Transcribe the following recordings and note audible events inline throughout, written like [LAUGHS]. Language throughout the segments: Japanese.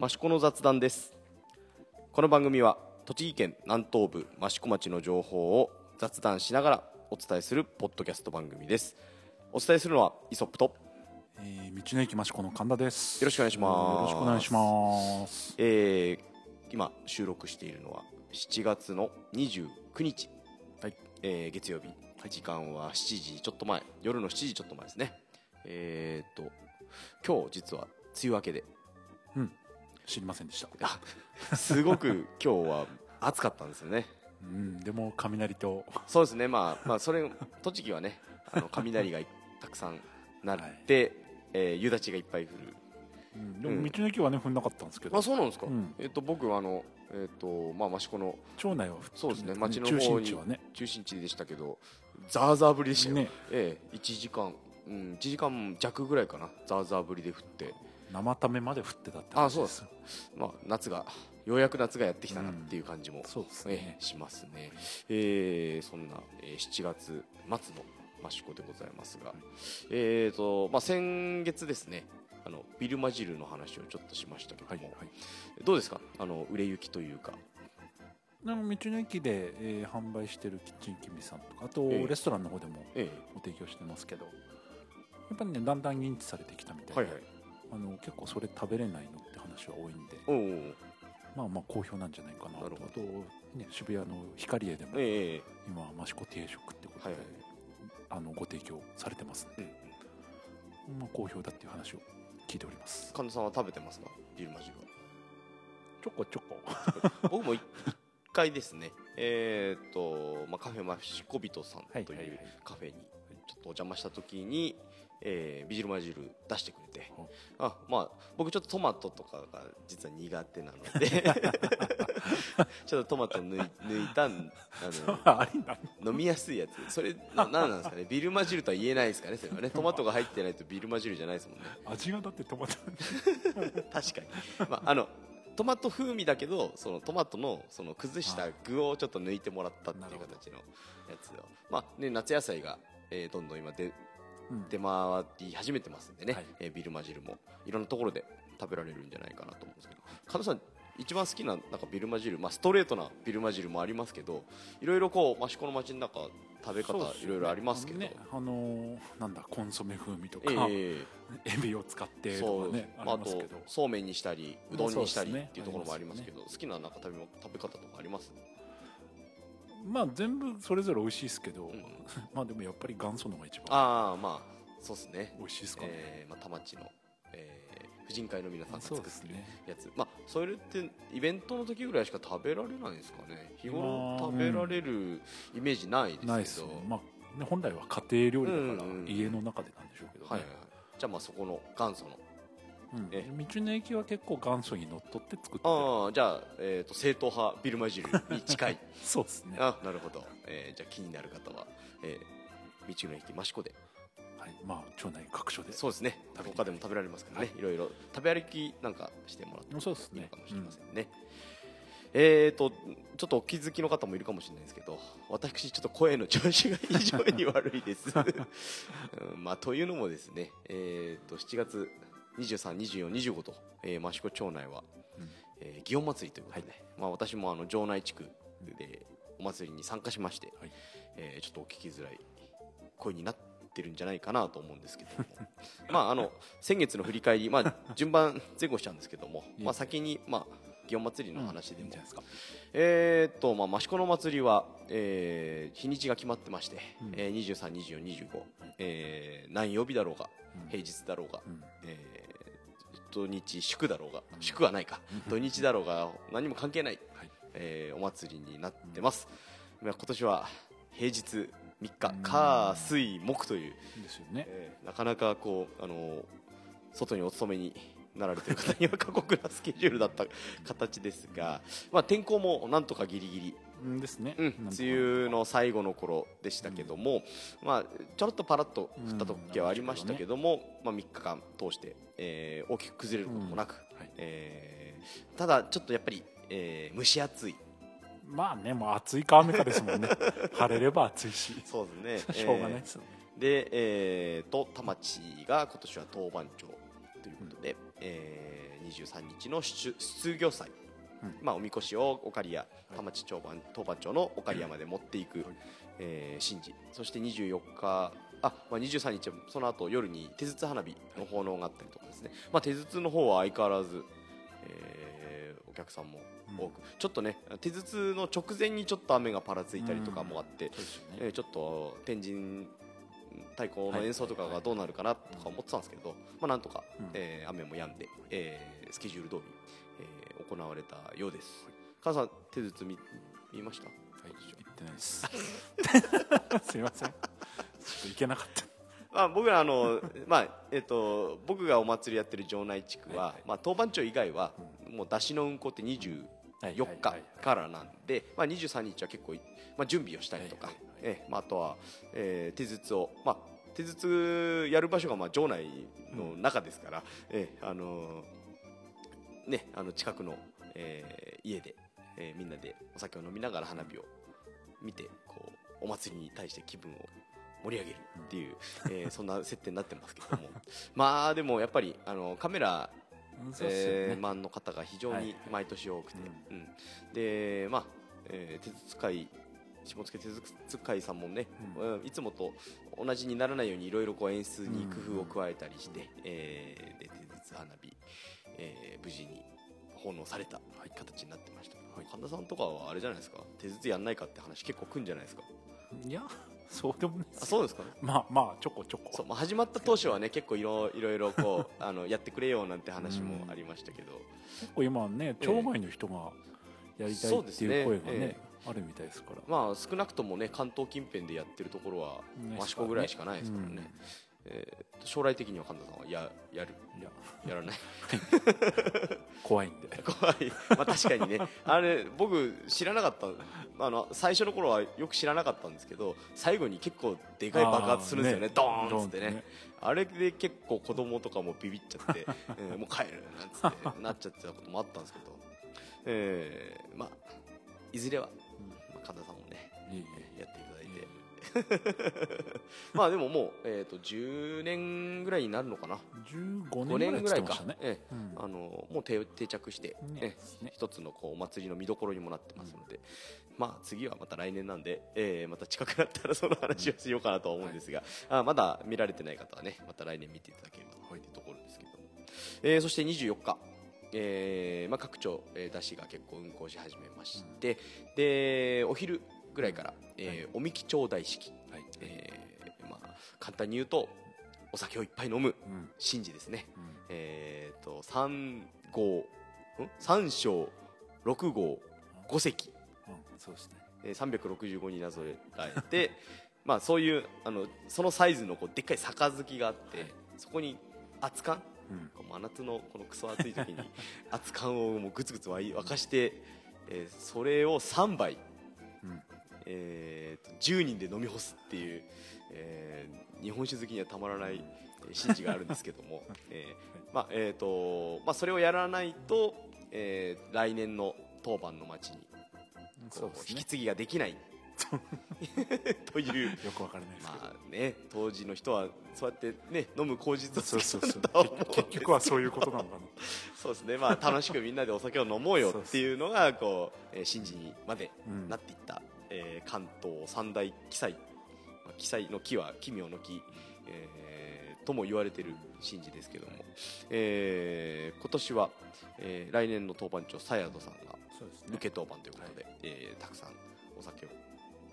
益子の雑談です。この番組は栃木県南東部益子町の情報を雑談しながらお伝えするポッドキャスト番組です。お伝えするのはイソップとえー、道の駅益子の神田です。よろしくお願いします。よろしくお願いします。えー今収録しているのは7月の29日、はい。えー月曜日、時間は7時ちょっと前。夜の7時ちょっと前ですね。えー、っと今日実は梅雨明けで。うん、知りませんでした。あすごく今日は暑かったんですよね。うん、でも雷と、そうですね。まあまあそれ栃木はねあの雷がたくさん鳴って、[LAUGHS] えー夕立がいっぱい降る。うん、でも道の駅はね降んなかったんですけど、あそうなんですか、うん。えっと僕はあのえっとまあ益子の町内は降ってそうですね。ね町の中心地はね、中心地でしたけどザーザー降りでしたよ、ね。ええ1時間うん1時間弱ぐらいかな。ザーザー降りで降って生ためまで降ってたってあそう話です。まあ夏がようやく夏がやってきたなっていう感じも、そうですえね。え。しますね、えーそんな、えー7月末の益子でございますが、えーとまあ、先月ですねあのビルマジルの話をちょっとしましたけども、はいはい。どうですか？あの売れ行きというか。でも道の駅で、えー販売してるキッチンキミさんとか、あとええ。レストランの方でもえご提供してますけど、やっぱりねだんだん認知されてきたみたいで、えはいはいあの結構それ食べれないのって話は多いんで、まあまあ好評なんじゃないかなと。あとね渋谷の光栄でも。ええ今は益子定食ってことで、はいはいあのご提供されてますので、まあ、好評だっていう話を聞いております。神田さんは食べてますか？ビルマジルはちょこちょこ。僕も一回ですね、えーっとまあ、カフェマシコビトさんといはいはいうはい。カフェにちょっとお邪魔した時に、えービジルマジル出してくれて。あ、まあ、僕ちょっとトマトとかが実は苦手なので。[LAUGHS] ちょっとトマト抜い抜いたんあの飲みやすいやつ。それななんなんですかね？ビルマジルとは言えないですかね？それはね。トマトが入ってないとビルマジルじゃないですもんね。味がだってトマト。[LAUGHS] 確かに、まあ、あのトマト風味だけどそのトマトのその崩した具をちょっと抜いてもらったっていう形のやつを、まあね、夏野菜が、えーどんどん今でうん出回り始めてますんでね、はい。えービルマジルも。いろんなところで食べられるんじゃないかなと思うんですけど。加藤さん一番好きななんかビルマジル、まあ、ストレートなビルマジルもありますけどいろいろこう益子の街の中食べ方いろいろありますけど、ねあのーなんだコンソメ風味とか、えエビを使ってとかねあまあ、あとそうめんにしたりうどんにしたりっていうところもありますけど好きななんか食べも食べ方とかあります？まあ全部それぞれ美味しいですけど、ん。[LAUGHS] まあでもやっぱり元祖のが一番ああまあそうですね。美味しいですかね、えーまあ、田町の、えー婦人会の皆さんが作ってるやつ、まあそれってイベントの時ぐらいしか食べられないんですかね。日頃まあ食べられるイメージないですけど、ないですよ、まあね、本来は家庭料理だからうんうんうん。家の中でなんでしょうけどね、はいはいはい。じゃあまあそこの元祖のうん。え道の駅は結構元祖にのっとって作ってる。ああじゃあ、えー、と正統派ビルマジルに近い。[LAUGHS] そうですね、あなるほど、えーじゃあ気になる方は、えー、道の駅益子で。はい、まあ町内各所で。そうですね。他でも食べられますからね、い、ろいろ。食べ歩きなんかしてもらって。そうですね。いいのかもしれませんね、えーとちょっとお気づきの方もいるかもしれないですけど私ちょっと声の調子が非常に悪いです、[LAUGHS] うんまあ、というのもですね、えー、と7月232425と、えー、益子町内は、うん。えー祇園祭りということで、まあ、私もあの城内地区でお祭りに参加しまして、はい。えーちょっとお聞きづらい声になってるんじゃないかなと思うんですけども。[LAUGHS] まああの先月の振り返り、まあ、順番前後しちゃうんですけども、[LAUGHS] いいまあ、先に、まあ、祇園祭りの話でも、いいんじゃないですか。えーっと、まあ、益子の祭りは、えー日にちが決まってまして、うん。えー、23、24、25、えー何曜日だろうが、うん。平日だろうが、うん。えー土日祝だろうが、うん。祝はないか、うん。土日だろうが何も関係ない、はい。えーお祭りになってます、まあ今年は平日3日、うん。火水木という、ですよね。えーなかなかこうあのー外にお勤めになられている方には過酷なスケジュールだった形ですが、まあ、天候もなんとかギリギリうんですね、うん。梅雨の最後の頃でしたけども、まあ、ちょろっとパラッと降った時はありましたけども、まあ、3日間通して、えー大きく崩れることもなく、はい。えーただちょっとやっぱり、えー蒸し暑い。まあねもう暑いか雨かですもんね。[LAUGHS] 晴れれば暑いし。そうですね。[LAUGHS] しょうがないですよね、で、えーと田町が今年は当番長ということで、えー23日の出出漁祭、うんまあ、おみこしを岡利谷田町町番当番町の岡利谷まで持っていく、はい。えー神事。そして24日あ、まあ、23日はその後夜に手筒花火の奉納があったりとかですね、まあ、手筒の方は相変わらず、えーお客さんも多く、ちょっとね手筒の直前にちょっと雨がパラついたりとかもあって、そうえーちょっと天神太鼓の演奏とかがどうなるかなとか思ってたんですけど、まあ、なんとか、うん。えー雨も止んで、えースケジュール通り、えー行われたようです。母さん手筒見見ました？はい行ってないです。[LAUGHS] すいません。ちょっと行けなかった。[LAUGHS] まあ、僕らあの、[LAUGHS] まあえっと僕がお祭りやってる城内地区は、はいはい。まあ、当番町以外は、もう出汁の運行って24はい日はい。からなんで、まあ、23日は結構い、まあ、準備をしたりとか、はいはいはい。ええまあ、あとは、えー手筒を、まあ、手筒やる場所がまあ城内の中ですから、ええあのーね、あの近くの、えー家で、えーみんなでお酒を飲みながら花火を見てこうお祭りに対して気分を盛り上げるっていう、えー [LAUGHS] そんな設定になってますけども。まあでもやっぱりあのカメラえーマンの方が非常に毎年多くて、うん。でまあ、えー手筒会下野手筒会さんもね、ううんいつもと同じにならないようにいろいろこう演出に工夫を加えたりして、えーで手筒花火、えー無事に奉納された形になってました、はい。神田さんとかはあれじゃないですか？手筒やんないかって話結構くんじゃないですか？いやそうでもないあそうですか？まあまあちょこちょこ。そう、まあ、始まった当初はね結構いろいろいろこうあのやってくれよなんて話もありましたけど、結構今ね町外の人がやりたいっていう声がねえあるみたいですから。まあ少なくともね関東近辺でやってるところはね益子ぐらいしかないですからね、えー将来的には神田さんはややる？うんいや。やらない？[LAUGHS] 怖いんで。[LAUGHS] 怖い、まあ、確かにね。あれ僕知らなかった。あの最初の頃はよく知らなかったんですけど最後に結構でかい爆発するんですよね。あードーンっつってね。ドーンってあれで結構子供とかもビビっちゃって、え [LAUGHS] ーもう帰るなんつってなっちゃってたこともあったんですけど、えーまあいずれは、まあ、神田さんもね。いえい [LAUGHS] まあでももう、えー、と10年ぐらいになるのかな。15 5年ぐらいか。ええ。うん。あのもう定定着して、ね。ええね。一つのこうお祭りの見どころにもなってますので、まあ次はまた来年なんで、えーまた近くなったらその話をしようかなとは思うんですが、あまだ見られてない方はねまた来年見ていただければというところですけど、えーそして24日。えーまあ、各町、えー、出汁が結構運行し始めまして、でお昼ぐらいから、えーおみき頂戴式、はい。えーまあ、簡単に言うとお酒をいっぱい飲むうん。神事ですね、うん。えー、と3号ん？3章6号5席、うん。そうですね。えー、365になぞらえて [LAUGHS] まあそういうあのそのサイズのこうでっかい杯があって、はい。そこに熱燗うん。真夏のこのクソ暑い時に [LAUGHS] 熱燗をもうグツグツ沸い沸かして、えーそれを3杯、うんえーと10人で飲み干すっていう、えー日本酒好きにはたまらないえー神事があるんですけども、[LAUGHS] えーまあえーとまあ、それをやらないと、えー来年の当番の町にね。引き継ぎができない。[LAUGHS] という。よくわからないですけど。まあね、当時の人はそうやってね飲む口実をそうそうそう。結局はそういうことなのかな。[LAUGHS] そうですね、まあ、楽しくみんなでお酒を飲もうよっていうのがこう、えー神事にまでうん。なっていった、えー関東三大奇祭、まあ、奇祭の木は奇妙の木、えーとも言われている神事ですけども、えー今年は、えー来年の当番長佐宿さんが受け当番ということで、えーたくさんお酒を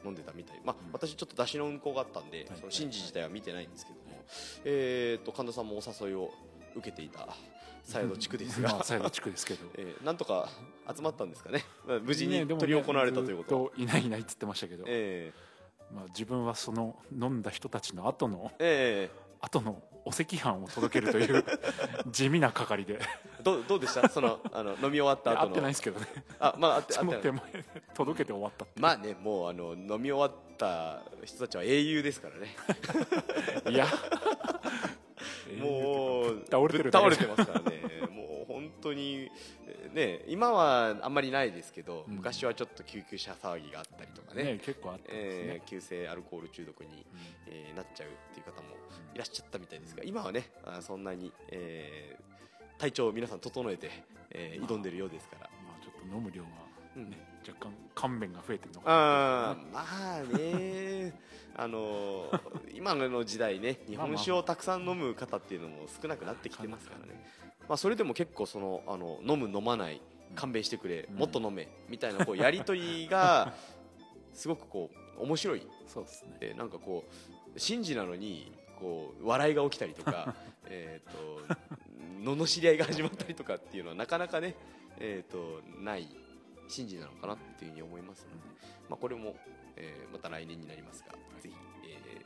飲んでたみたい、まあうん。私ちょっと出汁の運行があったんで、はい。その神事自体は見てないんですけども、えー、と神田さんもお誘いを受けていた佐宿地区ですが、まあ最後地区ですけど。[LAUGHS] えーなんとか集まったんですかね、まあ無事に執り行われたということは、ずっといないいないって言ってましたけど。えまあ自分はその飲んだ人たちの後のーえ。後のお赤飯を届けるという [LAUGHS] 地味な係で。ーどうどうでした？そのあの飲み終わった会って後のないですけどね。あまああってそのあってない届けて終わったまあねもうあの飲み終わった人たちは英雄ですからね。[LAUGHS] いやもう倒れてる倒れてますからね。もう本当にね今はあんまりないですけど、うん。昔はちょっと救急車騒ぎがあったりとかね。ね結構あったんですね。えー急性アルコール中毒に、えーなっちゃうっていう方もいらっしゃったみたいですが今はねあそんなに、えー体調を皆さん整えて、えー挑んでるようですから、まあちょっと飲む量がうん。ね、若干乾麺が増えてるのかな。あーまあねあのー今の時代ね日本酒をたくさん飲む方っていうのも少なくなってきてますからね、まあ、それでも結構そのあの飲む飲まない勘弁してくれ、うん。もっと飲めみたいなこうやり取りが [LAUGHS] すごくこう面白い。そうですね。でなんかこう神事なのにこう笑いが起きたりとか [LAUGHS] えーと罵り合いが始まったりとかっていうのはなかなかね、えー、とない神事なのかなっていうふうに思いますので、まあ、これも、えーまた来年になりますが、ぜひ、え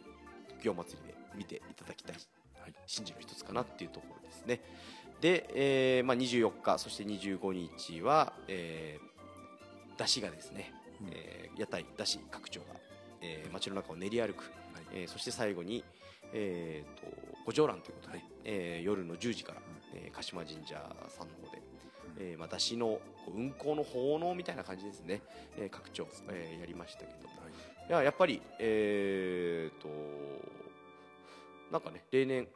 ー、祇園祭りで見ていただきたいはい。神事の一つかなっていうところですね。で、えーまあ、24日そして25日は、えー、出汁がですね、うん。えー屋台出汁拡張が、えー街の中を練り歩く、はい。えーそして最後に、えー、と五条覧ということで、はい。えー夜の10時から、えー鹿島神社さんの方で、えーまあ、出汁の運行の奉納みたいな感じですね、えー拡張、えーやりましたけど。もはい。いややっぱりえー、となんかね例年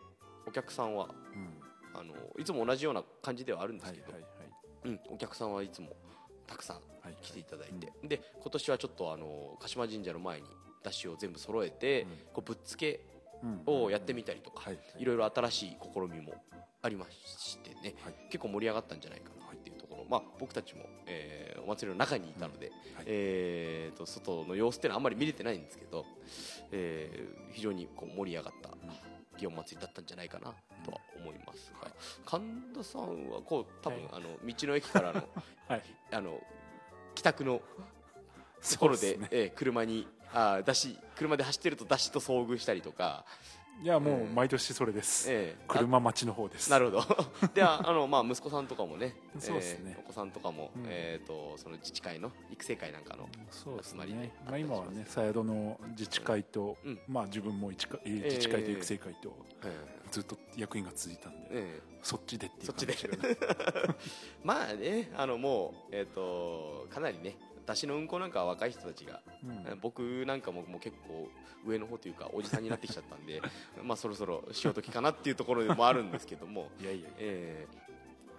お客さんはうん。あのいつも同じような感じではあるんですけど、はいはいうん、お客さんはいつもたくさんはい来ていただいて、で今年はちょっとあの鹿島神社の前に出汁を全部揃えて、うん。こうぶっつけうん。をやってみたりとか、はい。いろいろ新しい試みもありましてね、はい。結構盛り上がったんじゃないかなまあ、僕たちも、えーお祭りの中にいたので、はい。えーと外の様子っていうのはあんまり見れてないんですけど、えー非常にこう盛り上がった祇園祭りだったんじゃないかなとは思います。が、神田さんはこう多分、はい。あの道の駅からの [LAUGHS] はい。あの帰宅のとそころでねえー車にあー出し車で走ってると出しと遭遇したりとか、いやもううん毎年それです。えー車待ちの方です。なるほど。[LAUGHS] でああの、まあ、息子さんとかもね [LAUGHS] そうですね。えーお子さんとかも、うん。えー、とその自治会の育成会なんかのそうです集まりでね、まあ、今はね佐宿の自治会と、うん。まあ自分も自治会と育成会とえずっと役員が続いたんで、ーえ。そっちでっていうそっちで。感じがねーまあねあのもう、えー、とかなりね出しの運行なんかは若い人たちが、うん。僕なんかももう結構上の方というかおじさんになってきちゃったんで [LAUGHS] まあそろそろ潮時かなっていうところでもあるんですけどもいやいやいや。えー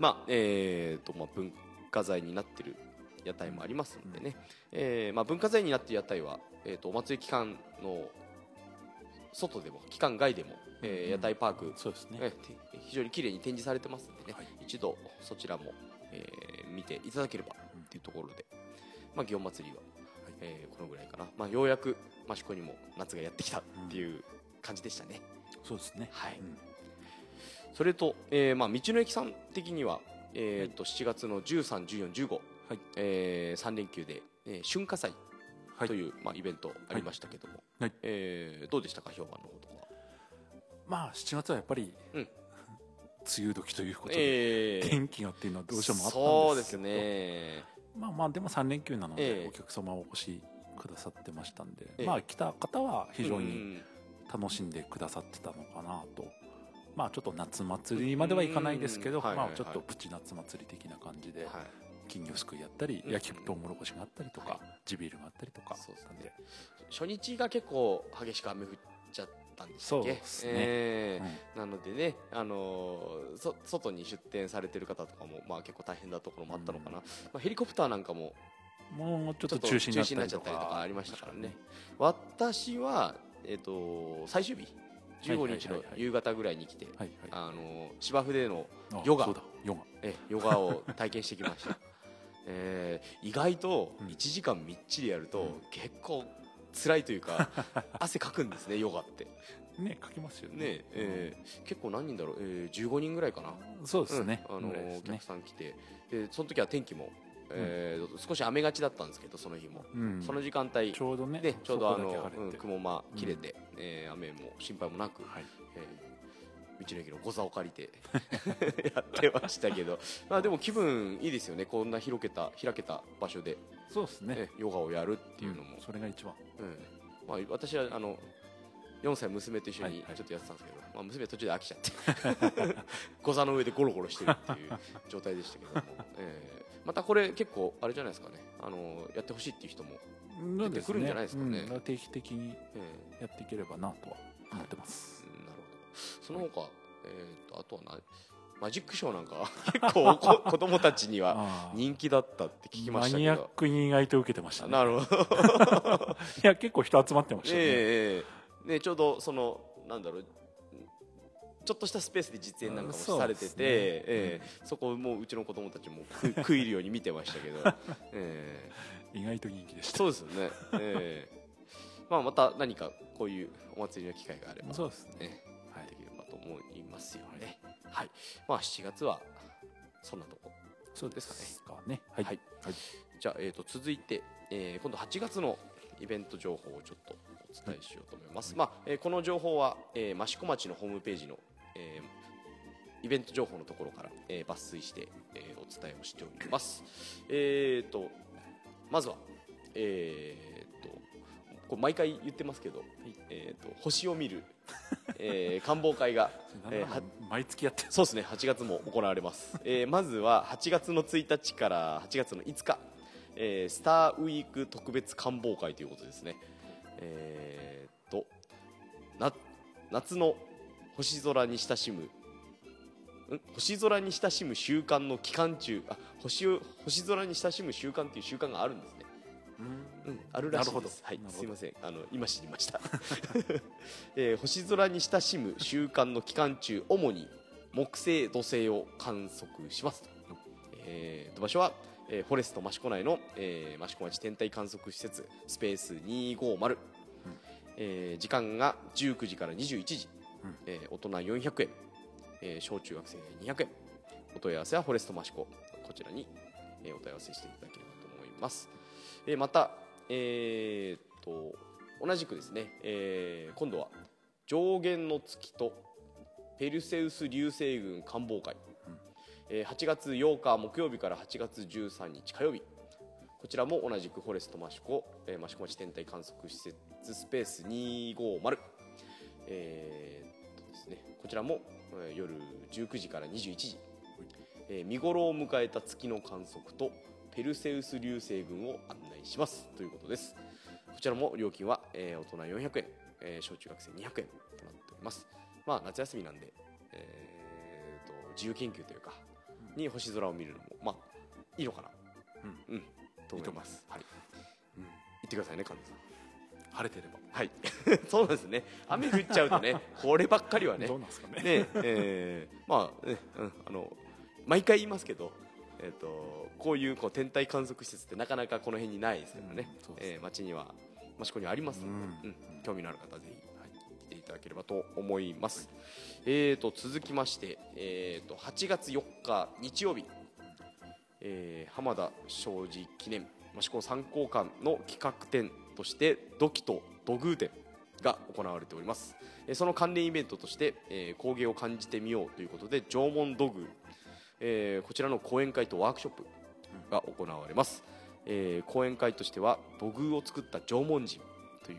まあえーとまあ、文化財になってる屋台もありますんでね、えーまあ、文化財になってる屋台は、えー、とお祭り期間の外でも期間外でも、えーうん。屋台パーク、そうですね、えーて非常に綺麗に展示されてますんでね、はい。一度そちらも、えー見ていただければっていうところで、まあ、祇園祭りは、えーこのぐらいかな、まあ、ようやく益子にも夏がやってきたっていう感じでしたね。そうですね。はい。うん。それと、えーまあ、道の駅さん的には、えーと7月の13、14、15、はい。え3連休で、えー春夏祭はい。という、まあ、イベントありましたけども、はい。えーどうでしたか、評判の方とかは？まあ7月はやっぱり、うん。梅雨時ということで、えー。天気がっていうのはどうしてもあそうですったんですけど。ね、まあまあでも3連休なので、ええ。お客様お越しくださってましたんで、ええ。まあ来た方は非常にうん楽しんでくださってたのかなと、まあちょっと夏祭りまではいかないですけど、まあちょっとプチ夏祭り的な感じで、はい。金魚すくいやったり、うん焼きとうもろこしがあったりとか、はい。地ビールがあったりとか。そうですね。初日が結構激しく雨降っったんでしたっけ？そうですね。えーうん。なのでね、あのーそ外に出店されてる方とかも、まあ、結構大変なところもあったのかな、うん。まあ、ヘリコプターなんかももうちょっとと中止になっちゃったたりとかありましたからね。私は、えっと最終日15日の夕方ぐらいに来て、はいはい。あの芝生でのあヨガヨガ。えヨガを体験してきました、[LAUGHS] えー意外とうん。1時間みっちりやると、うん。結構辛いというか [LAUGHS] 汗かくんですねヨガって。ね書きますよね。ねえー結構何人だろう、えー、15人ぐらいかな。うんそうですね、うんあのお客さん来て。でその時は天気も、えー少し雨がちだったんですけどその日も、うん。その時間帯ちょうどねでちょうどあの、うん雲間切れて、えー雨も心配もなく、はい。えー道の駅のご座を借りて [LAUGHS] やってましたけど、まあ、でも気分いいですよね。こんな広けた開けた場所で、そうですね。えヨガをやるっていうのも、んそれが一番。うん。まあ、私はあの4歳娘と一緒にはいはい。ちょっとやってたんですけど、まあ、娘は途中で飽きちゃって。[LAUGHS] ご座の上でゴロゴロしてるっていう状態でしたけども、えーまたこれ結構あれじゃないですかね。あのやってほしいっていう人も、出てくるんじゃないですかね。定期的にえやっていければなとは思ってます、ーうん。なるほど。その他、えー、とあとは何マジックショーなんか結構こ子供たちには [LAUGHS] 人気だったって聞きましたけど。マニアックに意外と受けてましたね。なるほど。[LAUGHS] いや結構人集まってましたね、ええええ。ねちょうどそのなんだろうちょっとしたスペースで実演なんかもされてて、ですね。ええ。そこもううちの子供たちも食い食い入るように見てましたけど、ええ。意外と人気でした。そうですよね、ええ。まあ、また何かこういうお祭りの機会があればそうですね。ねできればと思いますよね。はい、まあ7月はそんなとこ。そうですかね。はい、はい。はい。じゃあ、えー、と続いて、えー今度8月のイベント情報をちょっとお伝えしようと思います、まあえーこの情報は、えー、益子町のホームページの、えーイベント情報のところから、えー抜粋して、えーお伝えをしております。えー、とまずはえー、とこれ毎回言ってますけど、えー、と星を見る、えー官房会が [LAUGHS] えーは毎月やってる。そうですね8月も行われます、えーまずは8月の1日から8月の5日、えースターウィーク特別官房会ということですね。えーっとな夏の星空に親しむん？星空に親しむ習慣の期間中あ星を星空に親しむ習慣っていう習慣があるんですねうん、あるらしいなるほどです。はいすいません。あの今知りました。[LAUGHS] えー星空に親しむ習慣の期間中、主に木星、土星を観測しますと。えーと場所は、えーフォレスト益子内の、えー益子町天体観測施設スペース250。えー時間が19時から21時。うんえー大人400円、えー小中学生200円。お問い合わせはフォレスト益子こちらに、えーお問い合わせしていただければと思います。えーまた、えーっと同じくですね、えー今度は上限の月とペルセウス流星群観望会、えー8月8日木曜日から8月13日火曜日。こちらも同じくフォレスト益子、えー益子町天体観測施設スペース250、えーですね、こちらも、えー夜19時から21時、えー見頃を迎えた月の観測とペルセウス流星群を案内します。ということです。こちらも料金は、えー大人400円、えー小中学生200円となっております。まあ夏休みなんで、えーと自由研究というかに星空を見るのもまあいいのかな。うん、と思います。はい。うん。言ってくださいね神田さん。晴れてれば。はい。[LAUGHS] そうですね。雨降っちゃうとね [LAUGHS] こればっかりはねどうなんですかね。ねえーまあね、うん、あの毎回言いますけど、えー、とこういうこう天体観測施設ってなかなかこの辺にないですからね,、うんね。えー街には益子にはありますので、うん。うん。興味のある方はぜひ、はい、来ていただければと思います、えー、と続きまして、えー、と8月4日日曜日、えー浜田庄司記念。益子参考館の企画展として土器と土偶展が行われております。えーその関連イベントとして、えー工芸を感じてみようということで縄文土偶、えーこちらの講演会とワークショップが行われます、えー講演会としては土偶を作った縄文人という、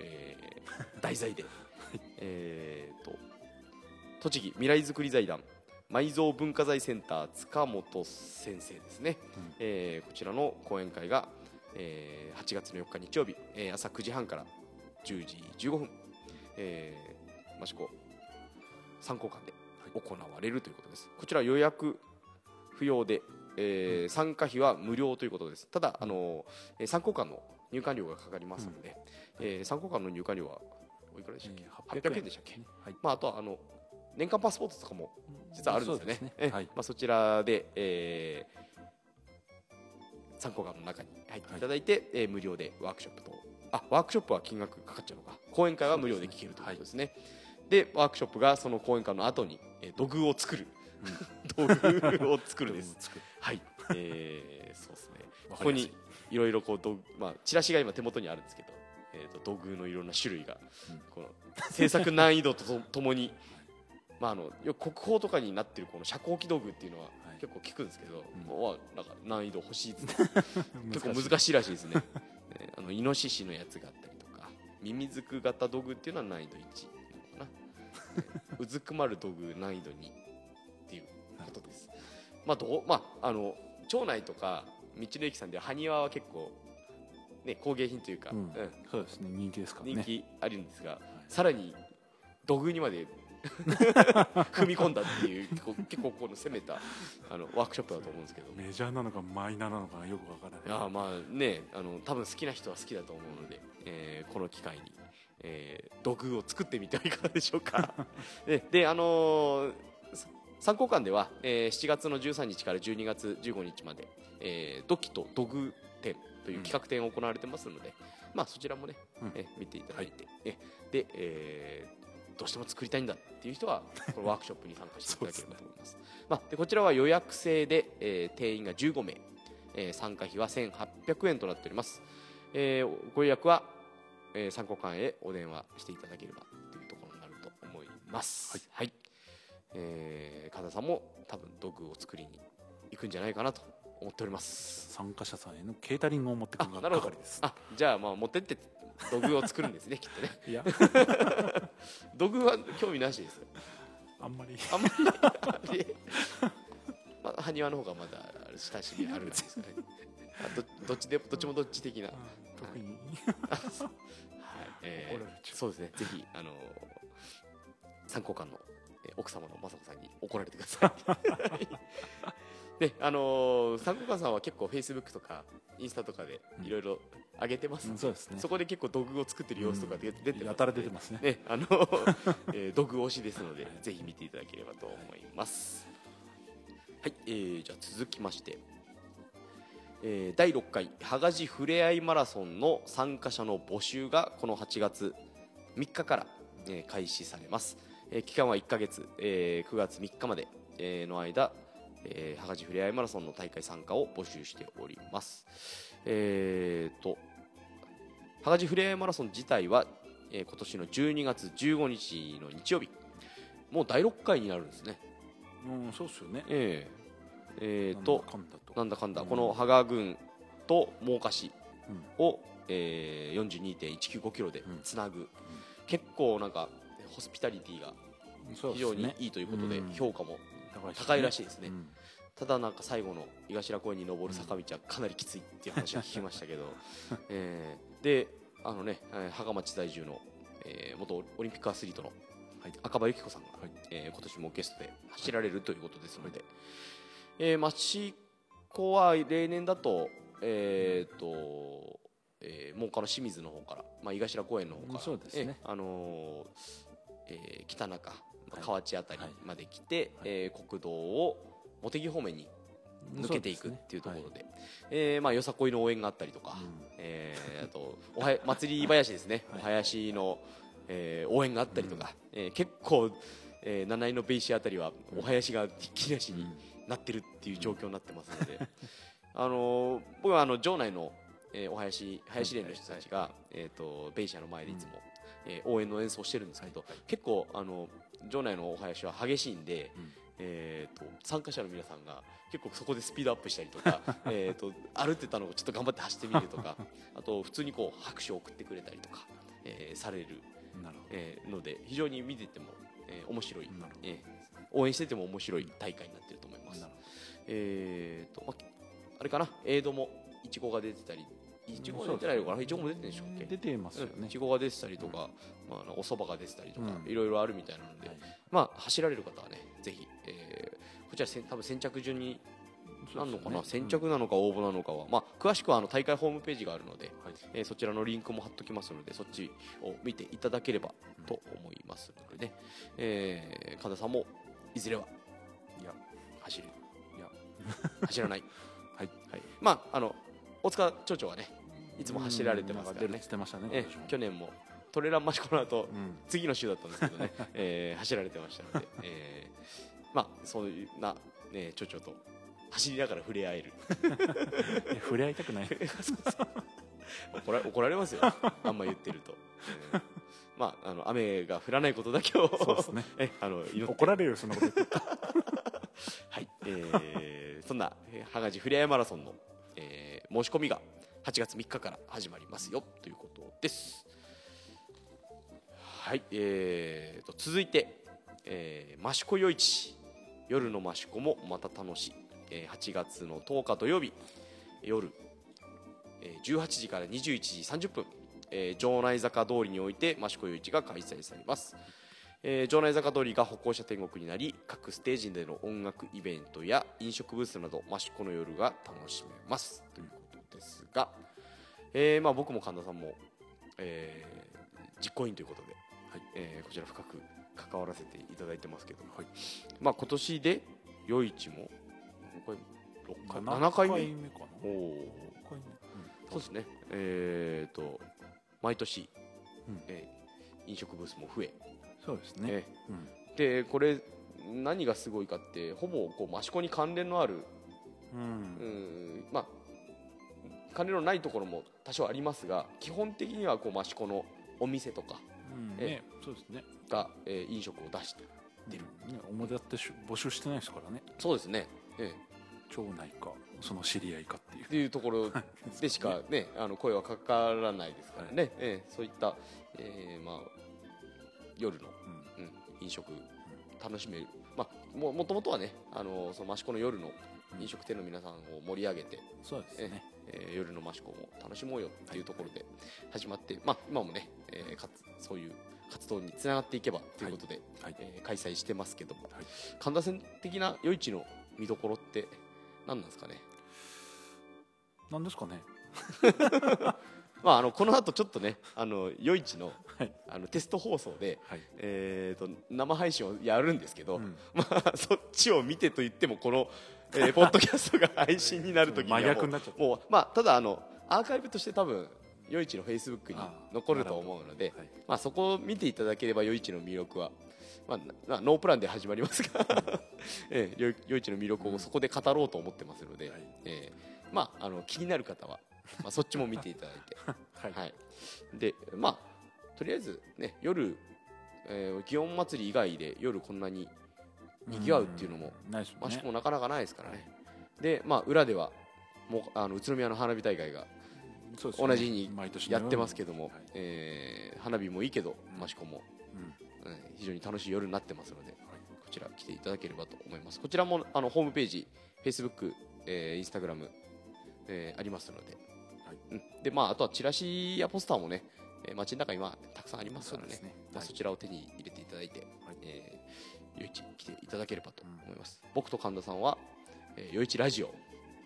えー [LAUGHS] 題材で、えーと栃木未来づくり財団埋蔵文化財センター塚本先生ですね、うん。えーこちらの講演会が、えー8月の4日日曜日、えー朝9時半から10時15分、えー、益子参考館で行われるということです。こちら予約不要で、えー参加費は無料ということです。ただあの、えー参考館の入館料がかかりますので、えー参考館の入館料はおいくらでしたっけ、えー800円でしたっけ、はい。まあ、あとはあの年間パスポートとかも実はあるんですよね。ね。えはい。まあ、そちらで、えー参考館の中に入っていただいて、えー無料でワークショップとあワークショップは金額かかっちゃうのか。講演会は無料で聞けるということですね。でワークショップがその講演会の後に、えー土偶を作る、土偶を作るです。はい、えーそうですね。わここにいいろいろこうどまあチラシが今手元にあるんですけど、えー、と土偶のいろんな種類が、うん。この制作難易度ととともに、[LAUGHS] まああのよく国宝とかになってるこの遮光器土偶っていうのははい。結構聞くんですけど、うん。わなんか難易度欲しいっつって結構難しいらしいですね。えーあのイノシシのやつがあったりとか、ミミズク型土偶っていうのは難易度1なのかな。えー [LAUGHS] うずくまる土偶難易度2っていうことです。まあどうまああの町内とか道の駅さんで埴輪は結構ね工芸品というか、うん。うん。そうですね。人気ですからね。人気あるんですが、さらに土偶にまで [LAUGHS] 踏み込んだっていう結構結構この攻めたあのワークショップだと思うんですけど。メジャーなのかマイナーなのかよくわからない。いやまあねあの多分好きな人は好きだと思うので、えーこの機会に、えー土偶を作ってみてはいかがでしょうか。[LAUGHS] でであのーさ参考館では、えー7月の13日から12月15日まで、えー土器と土偶展という企画展を行われてますので、まあそちらもね、うん。え見ていただいて、えで、えーどうしても作りたいんだっていう人はこのワークショップに参加していただければと思います。まあ、でこちらは予約制で、えー定員が15名、えー参加費は1800円となっております、えーご予約は、えー参考館へお電話していただければというところになると思います。はい、えー神田さんも多分道具を作りに行くんじゃないかなと思っております。参加者さんへのケータリングを持ってくるあなるほど。係ですあじゃあまあ持ってって道具を作るんですね [LAUGHS] きっとね。いや。[LAUGHS] 道具は興味なしですよあんまり。あんまり。[LAUGHS] まあ埴輪の方がまだ親しみあるんですかね。あどどっちでどっちもどっち的な、はい特に。[LAUGHS] え怒られちゃうそうですね。ぜひあの参考官のえー奥様の雅子さんに怒られてください。[LAUGHS] ねあのー参考官さんは結構フェイスブックとかインスタとかでいろいろ上げてますうんそうですね。そこで結構道具を作ってる様子とかで出てますんでやたら出てますね。ね、あの、[LAUGHS] えー、道具推しですので、ぜひ見ていただければと思います。はい、えー、じゃあ続きまして、えー、第6回はがじふれあいマラソンの参加者の募集がこの8月3日から、えー開始されます。えー期間は1ヶ月、えー9月3日まで、えーの間、えー、はがじふれあいマラソンの大会参加を募集しております。えーと、はがじふれあいマラソン自体は、えー今年の12月15日の日曜日もう第6回になるんですねうんそうっすよねえええーとなんだかんだこの芳賀郡と真岡市うん。を、えー、42.195キロでうん。つなぐ、結構なんかホスピタリティが非常にいいということでうん。評価も高いらしいですね、うん。ただなんか最後の井頭公園に登る坂道はかなりきついっていう話を聞きましたけど、[LAUGHS] えーであのねえー芳賀町在住の、えー元オリンピックアスリートのはい。赤羽由紀子さんが、はい。えー今年もゲストで走られるということですので、えー町子は例年だと,、えーとえー、真岡の清水の方から、まあ、井頭公園の方から、そうであのーえー北中、まあはい。河内あたりまで来て、はい。えー国道を茂木方面に抜けていくっていうところそうでえーまあよさこいの応援があったりとか、すねえーあとおはや祭り林ですね、[LAUGHS] はい。お囃子の、えー応援があったりとか、えー結構、えー七井のベイシあたりはお囃子がひっきりなしになってるっていう状況になってますので、[LAUGHS] あのー僕はあの場内の、えーお囃子囃子連の人たちが、えー、とベイシアの前でいつも、えー応援の演奏をしてるんですけど、結構あの場内のお囃子は激しいんで、うん。えー、と参加者の皆さんが結構そこでスピードアップしたりとか [LAUGHS] えーと歩いてたのをちょっと頑張って走ってみるとかあと普通にこう拍手を送ってくれたりとか、えーされる、なるほえーので非常に見てても、えー面白い、えー応援してても面白い大会になってるとえーとまあれかなエイドもいちごが出てたりいちごが出てないのかないちごも出てるんでしょうっけ？ど出てますようんねいちごが出てたりとか、まああの、お蕎麦が出てたりとか、うん。いろいろあるみたいなので、はい。まあ、走られる方はね、ぜひ、えーこちらせん多分先着順になんのかな、ね先着なのか応募なのかは、まあ、詳しくはあの大会ホームページがあるので、はい。えーそちらのリンクも貼っときますのでそっちを見ていただければと思いますのでね、えー神田さんもいずれはいや。走る [LAUGHS] 走らない。はい。はい、まああの大塚町長はねいつも走られてますからね。うんなん出るっつってましたね去年もトレランマシコの後、うん。次の週だったんですけどね、[LAUGHS] えー走られてましたので、えーまあそういうな、ね、町長と走りながら触れ合える。[LAUGHS] 触れ合いたくない。怒ら怒られますよ。あんま言ってると、えーまああの雨が降らないことだけをそうですね。えあの怒られるよそんなこと言って。はい、えーそんな羽賀ふれあいマラソンの、えー申し込みが8月3日から始まりますよということです。はい、えー、と続いて、えー、益子夜市夜の益子もまた楽しい、えー8月の10日土曜日夜、えー18時から21時30分、えー城内坂通りにおいて益子夜市が開催されます。えー場内坂通りが歩行者天国になり各ステージでの音楽イベントや飲食ブースなど益子の夜が楽しめます。ということですが、えーまあ、僕も神田さんも、えー実行委員ということで、はいえーこちら深く関わらせていただいてますけど、はい。まあ、今年で夜市もこれ6回7 7回目。回目かな？おお6回目そうですね。えー、と毎年、うん。えー飲食ブースも増えそうですね。えうん。でこれ何がすごいかってほぼこう益子に関連のあるうん。うんまあ関連のないところも多少ありますが基本的にはこう益子のお店とかうんえねそうですね。が、えー飲食を出して出る。ね表立ってし募集してないですからね。そうですね、え町内かその知り合いかっていう。えっていうところ [LAUGHS] でしかねあの声はかからないですからね、ええそういった、えーまあ、夜の、うんうん、飲食楽しめる、まあ、ももともとはねあのその益子の夜の飲食店の皆さんを盛り上げて、そうですね。えー夜の益子も楽しもうよっていうところで始まって、まあ、今もね、えーかつそういう活動につながっていけばということで、はいえー開催してますけども、はい。神田線的な夜市の見どころって何なんですかね、なんですかね？[LAUGHS] まあ、あのこの後ちょっとねあの夜市の,、はいあのテスト放送で、はい。えー、と生配信をやるんですけど、うん。まあ、そっちを見てと言ってもこの、えー [LAUGHS] ポッドキャストが配信になる時にはまあ、ただあのアーカイブとして多分夜市のフェイスブックに残ると思うのではい。まあ、そこを見ていただければ夜市の魅力は、まあ、ノープランで始まりますが、[LAUGHS] えー夜夜市の魅力をそこで語ろうと思ってますので、はい。えーまあ、あの気になる方は、まあ、そっちも見ていただいて。[LAUGHS] はい。はい、でまあとりあえずね夜、えー、祇園祭り以外で夜こんなに賑わうっていうのもんないですよ益子ねもなかなかないですからね。でまあ裏ではもうあの宇都宮の花火大会が同じにやってますけども、はい。えー花火もいいけどうん。益子も、うん。うん非常に楽しい夜になってますので、こちら来ていただければと思います。こちらもあのホームページ Facebook、えー、Instagram、えーありますので、はい。うん、でまああとはチラシやポスターもね、えー街の中に今たくさんありますからね。ね。まあ、はい。そちらを手に入れていただいて、はい。えー、夜市来ていただければと思います、僕と神田さんは、えー、夜市ラジオ、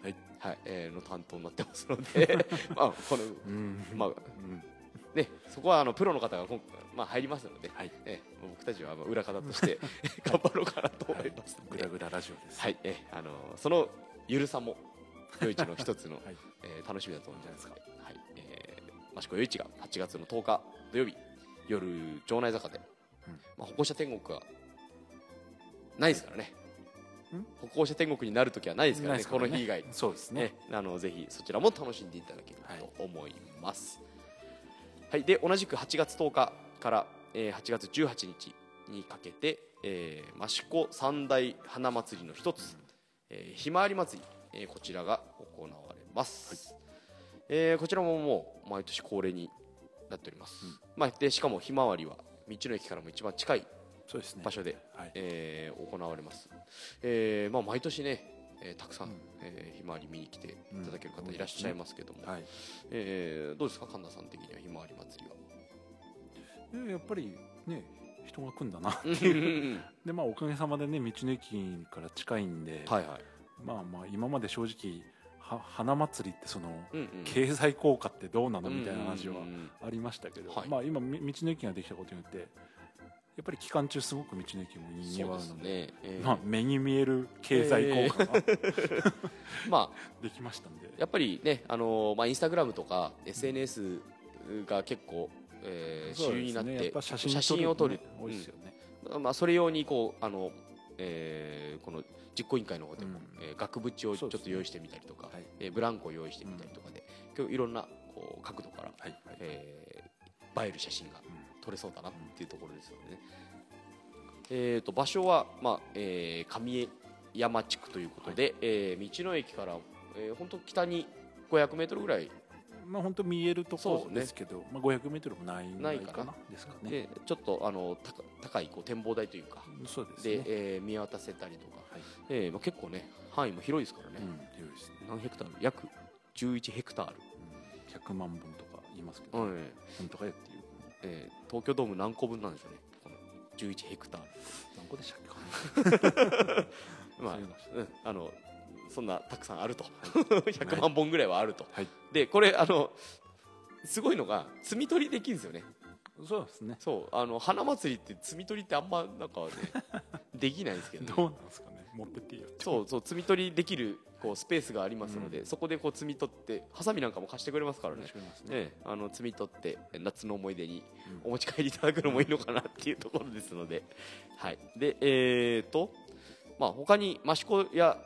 はい。はい。えーの担当になってますので。[LAUGHS] まあこのうん。まあうん。ね、そこはあのプロの方が今回、まあ、入りますので、はい。えー僕たちはまあ裏方として [LAUGHS] 頑張ろうかなと思います。ので、グラグララジオです。はい。えーあのそのゆるさも夜市の一つの、[LAUGHS] はい。えー楽しみだと思うんじゃないですか。益子夜市が8月の10日土曜日夜城内坂で、うん。まあ、歩行者天国がないですからね。ん？歩行者天国になるときはないですからねね。この日以外。そうですね。ね、あのぜひそちらも楽しんでいただければと思います。はい、で同じく8月10日から、えー8月18日にかけて、えー、益子三大花祭りの一つ、えーひまわり祭り、えーこちらが行われます。えーこちらももう毎年恒例になっております。まあでしかもひまわりは道の駅からも一番近い場所で、はい。えー行われます、えーまあ、毎年ね、えーたくさん、うん。えーひまわり見に来ていただける方いらっしゃいますけども、はい。えーどうですか神田さん的にはひまわり祭りでやっぱりね人が来んだな。は [LAUGHS] でまあおかげさまでね道の駅から近いんで、はいはい、まあまあ今まで正直は花祭りってそのうんうん、経済効果ってどうなのみたいな話はうんうんうんありましたけど、はい。まあ今み道の駅ができたことによってやっぱり期間中すごく道の駅もにぎわうのでえーまあ、目に見える経済効果が [LAUGHS] まあ。できましたんで、やっぱりね、あのーまあ、インスタグラムとか SNS が結構、えー主そうです流になって写真写真を撮るね多いですよね、まあ、それ用にこうあの、えーこの実行委員会の方でも、うん。えー額縁をちょっと用意してみたりとか、はい。えーブランコを用意してみたりとかで、今日いろんなこう角度から、はい。はい。えー映える写真がうん。撮れそうだなっていうところですよね。えー、と場所は、まあえー上江山地区ということで、えー道の駅から、えー、本当北に500メートルぐらいまあ本当見えるとこそうですけど、まあ500メートルもないぐらいかな。ないかなですかね。でちょっとあの高高いこう展望台というかで、そうですね。えー見渡せたりとか、はい。えーまあ、結構ね範囲も広いですからね、うん、広いですね。何ヘクタール？約11ヘクタール、うん。100万本とか言いますけど、うん本当かよっていう。えー東京ドーム何個分なんでしょうね。この11ヘクタール。何個でしたっけか [LAUGHS] まあうん、あのそんなたくさんあると。[LAUGHS] 100万本ぐらいはあると、はい。でこれあのすごいのが摘み取りできるんですよね。そうですね。そう。あの花祭りって摘み取りってあんまなんかね [LAUGHS] できないんですけど、どうなんですかね？持ってっていいよそうそう摘み取りできるこうスペースがありますので、そこでこう摘み取ってハサミなんかも貸してくれますからね。ね。ええ、あの摘み取って夏の思い出にうん。お持ち帰りいただくのもいいのかなっていうところですので、はい、でえー、と、まあ他に益子や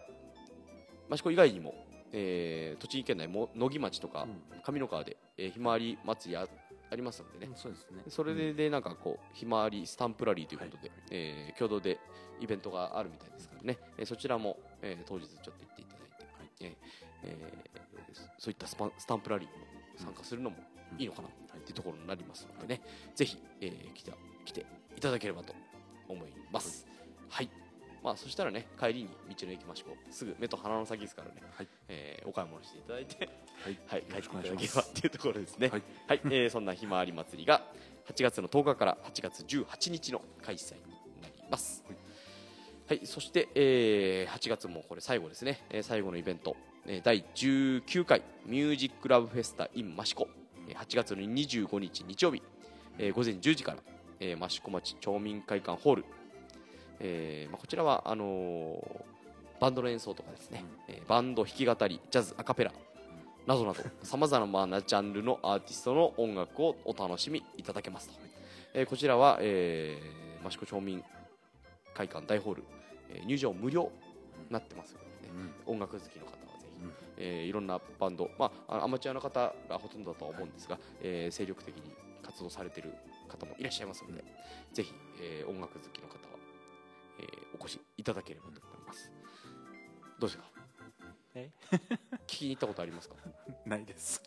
益子以外にも、えー栃木県内も野木町とかうん。上三川で、えーひまわり祭りあありますのでね、うんそうですね。それででなんかこうひまわりスタンプラリーということで、はい。えー共同でイベントがあるみたいですからね、えーそちらも、えー当日ちょっと行っていただいて、はい。えーえーそういったスパンスタンプラリーにも参加するのもいいのかなっていうところになりますのでね、ぜひ、えー来て来ていただければと思います。はいまあ、そしたらね帰りに道の駅益子すぐ目と鼻の先ですからね、はい。えーお買い物していただいて。はい。[LAUGHS] はい、帰っていただければっていうところですね。ははい。い、えーそんなひまわり祭りが8月の10日から8月18日の開催になります。はい、そして、えー8月もこれ最後ですね、えー最後のイベント、えー第19回ミュージックラブフェスタ in 益子、えー8月の25日日曜日、えー午前10時から、えー益子町町民会館ホール、えーまあ、こちらはあのーバンドの演奏とかですね、えーバンド弾き語りジャズアカペラなどなどさまざまなジャンルのアーティストの音楽をお楽しみいただけますと、えーこちらは、えー、益子町民会館大ホール、えー入場無料になってますので、ねうん。音楽好きの方はぜひ、うん。えーいろんなバンド、まあ、あアマチュアの方がほとんどだとは思うんですが、えー精力的に活動されている方もいらっしゃいますので、ぜひ、えー音楽好きの方は、えーお越しいただければと思います。どうですか？え？[LAUGHS] 聞きに行ったことありますか？ないです。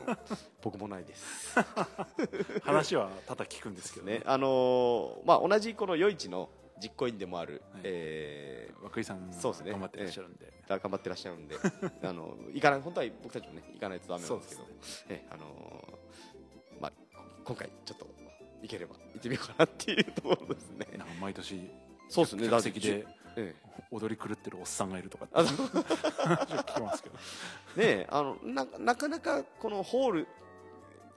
[LAUGHS] 僕もないです。[LAUGHS] 話はただ聞くんですけどね。あのーまあ同じこの余市の実行委員でもある、はい。えー涌井さんそうですね。頑張ってらっしゃるんで。頑張ってらっしゃるんで。あの行かない本当は僕たちもね行かないとダメなんですけど。そうえあのーまあ今回ちょっと行ければ行ってみようかなっていうところですね。毎年そうですね。客席でえ踊り狂ってるおっさんがいるとか聞きますけどえねえあのななかなかこのホール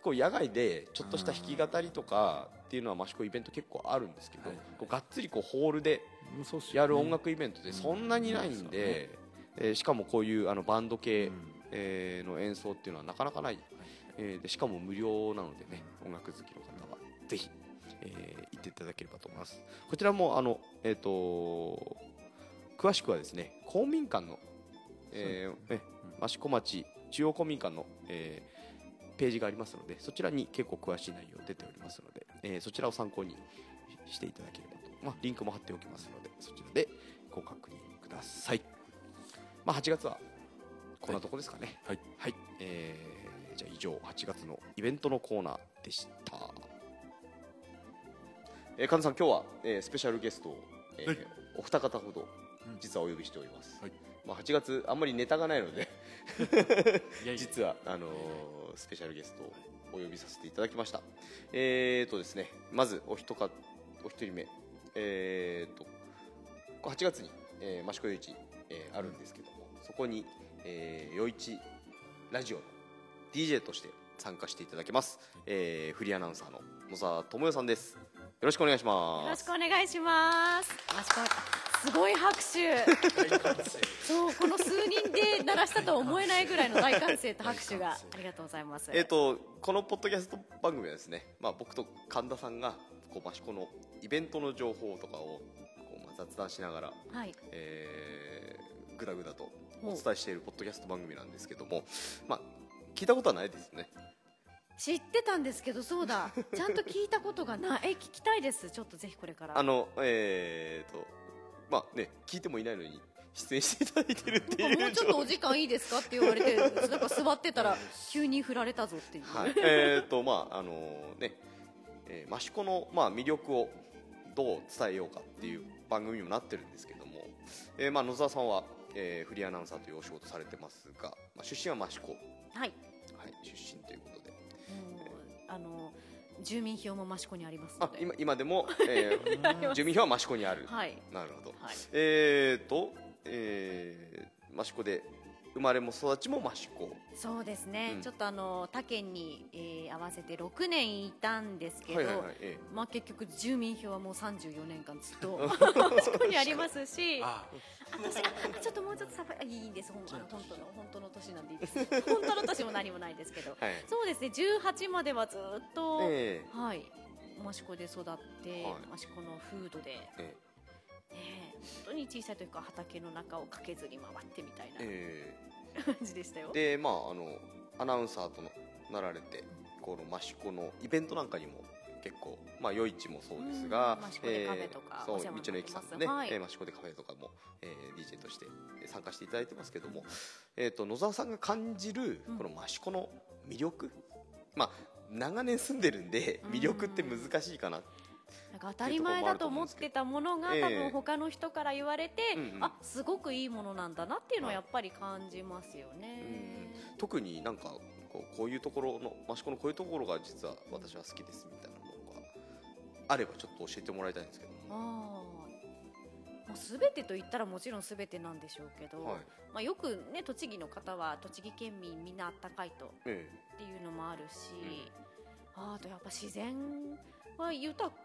こう野外でちょっとした弾き語りとかっていうのは益子イベント結構あるんですけど、はい。こうがっつりこうホールでやる音楽イベントでそんなにないんで、えーしかもこういうあのバンド系、うん。えーの演奏っていうのはなかなかない、えーでしかも無料なのでね音楽好きの方はぜひ、えー行っていただければと思います。こちらもあの、えー、と詳しくはですね公民館の、えーね。益子町中央公民館の、えーページがありますのでそちらに結構詳しい内容出ておりますので、えーそちらを参考にしていただければと、まあ、リンクも貼っておきますのでそちらでご確認ください、まあ、8月はこんなとこですかね。はい。はい、えーじゃあ以上8月のイベントのコーナーでした、えー、神田さん今日は、えースペシャルゲストを、えーはい。お二方ほどうん。実はお呼びしております、はい。まあ、8月あんまりネタがないので [LAUGHS] いやいや。実はあのースペシャルゲストをお呼びさせていただきました。えーとですねまずお一かお一人目えーとこう8月に、えー、益子余市、えーあるんですけどもそこに、えー、余市ラジオの DJ として参加していただけます、えーフリーアナウンサーの野沢智代さんです。よろしくお願いしよますろしくお願いします。すごい拍手。[LAUGHS] そうこの数人で鳴らしたとは思えないぐらいの大歓声と拍手が [LAUGHS] ありがとうございます。えー、とこのポッドキャスト番組はですね、まあ、僕と神田さんがこう益子のイベントの情報とかをこう、まあ、雑談しながら、はい。えー、ぐだぐだとお伝えしているポッドキャスト番組なんですけども、まあ、聞いたことはないですね知ってたんですけどそうだ。[LAUGHS] ちゃんと聞いたことがない。え聞きたいです。ちょっとぜひこれから。あのえー、とまあね聞いてもいないのに出演していただいてるっていう。もうちょっとお時間いいですかって言われて [LAUGHS] なんか座ってたら急に振られたぞっていう、はい、えーとまああのね、えー、益子のまあ魅力をどう伝えようかっていう番組にもなってるんですけども、えー、まあ野沢さんは、えーフリーアナウンサーというお仕事されてますが、まあ、出身は益子、はい、はい出身ということで、あの住民票も益子にありますので。あ今今でも、[LAUGHS] えー住民票は益子にある、はい。なるほど、はい。えーと、えー、益子で生まれも育ちも益子。そうですね、うん。ちょっとあの他県に、えー合わせて6年いたんですけど、はいはいはい、えまあ、結局住民票はもう34年間ずっと [LAUGHS] 益子にありますしあ私あちょっともうちょっとさばいあいいんです。ほんあの本当の本当の年なんでいいです。本当の年も何もないですけど。え [LAUGHS] はい。そうですね。18まではずっと、えはい益子で育って、はい。益子の風土で、ねええ。本当に小さい時から畑の中を駆けずり回ってみたいなえ感じでしたよ。えでまああのアナウンサーとのなられてこの益子のイベントなんかにも結構まあ夜市もそうですがうん益子でカフェとかそうお世話になって道の駅さんのね、はい。えー益子でカフェとかも、えー、DJ として参加していただいてますけども、えー、と野沢さんが感じるうん。この益子の魅力、まあ長年住んでるんでうん。魅力って難しいかな、なんか当たり前だと思ってたものがええ。多分他の人から言われて、うんうん。あすごくいいものなんだなっていうのはやっぱり感じますよね。特になんかこうこういうところの益子のこういうところが実は私は好きですみたいなものがあればちょっと教えてもらいたいんですけど。も。ああ、まあ、全てと言ったらもちろん全てなんでしょうけど、はい。まあ、よくね栃木の方は栃木県民みんなあったかいとっえ。ていうのもあるし、ああとやっぱ自然は豊か。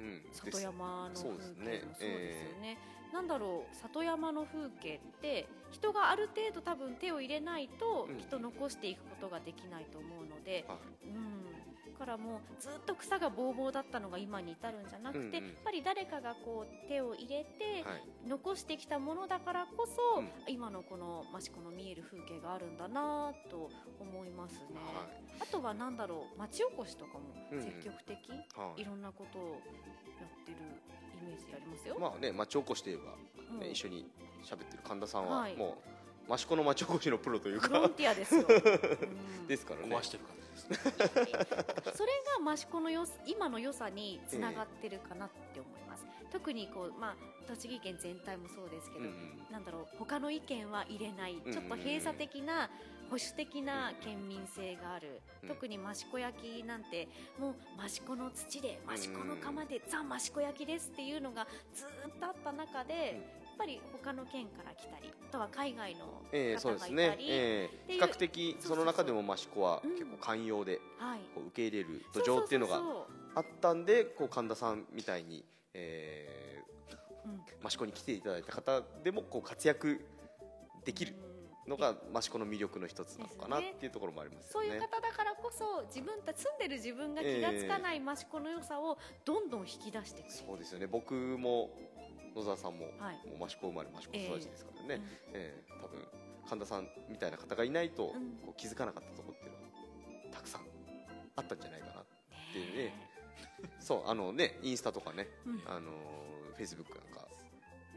えうん、里山の風景もそうですよえね。なんだろう里山の風景って人がある程度多分手を入れないとうん。きっと残していくことができないと思うので、はい。うん、だからもうずっと草がぼうぼうだったのが今に至るんじゃなくて、うんうん。やっぱり誰かがこう手を入れて、はい。残してきたものだからこそ、うん今のこの益子の見える風景があるんだなと思いますね。はあとはなんだろう町おこしとかもうんうん。積極的、いはい。いろんなことをやってるイメージありますよ。まあね町おこしといえば、ね、一緒に喋ってる神田さんは、はい。もう益子の町おこしのプロというか。フロンティアですよ。う [LAUGHS] んですからね。壊してる感じですね。[LAUGHS] それが益子のよ今の良さにつながってるかなって思います。特にこうまあ栃木県全体もそうですけど、うんうん。なんだろう他の意見は入れない、うんちょっと閉鎖的な保守的な県民性がある、うん。特に益子焼きなんてもう益子の土で益子の釜で、ザ益子焼きですっていうのがずーっとあった中で、ぱり他の県から来たりあとは海外の方ですねがいたり、、ええ。比ていう較的そうそうそう。その中でも益子はうん。結構寛容ではい。こう受け入れる土壌っていうのがそそあったんでこう神田さんみたいに、えー、益子に来ていただいた方でもこう活躍できるのが益子の魅力の一つなのかなっていうところもありますそういう。方だからこそ自分た住んでる自分が気がつかない益子の良さをどんどん引き出してそうですよね。僕も野沢さんも,、はい。もう益子生まれ益子育ちですからね、うんええ。多分神田さんみたいな方がいないと、うん。こう気づかなかったところっていうのはたくさんあったんじゃないかなっていうね。[LAUGHS] そうあのねインスタとかね、うん。あのフェイスブックなんか、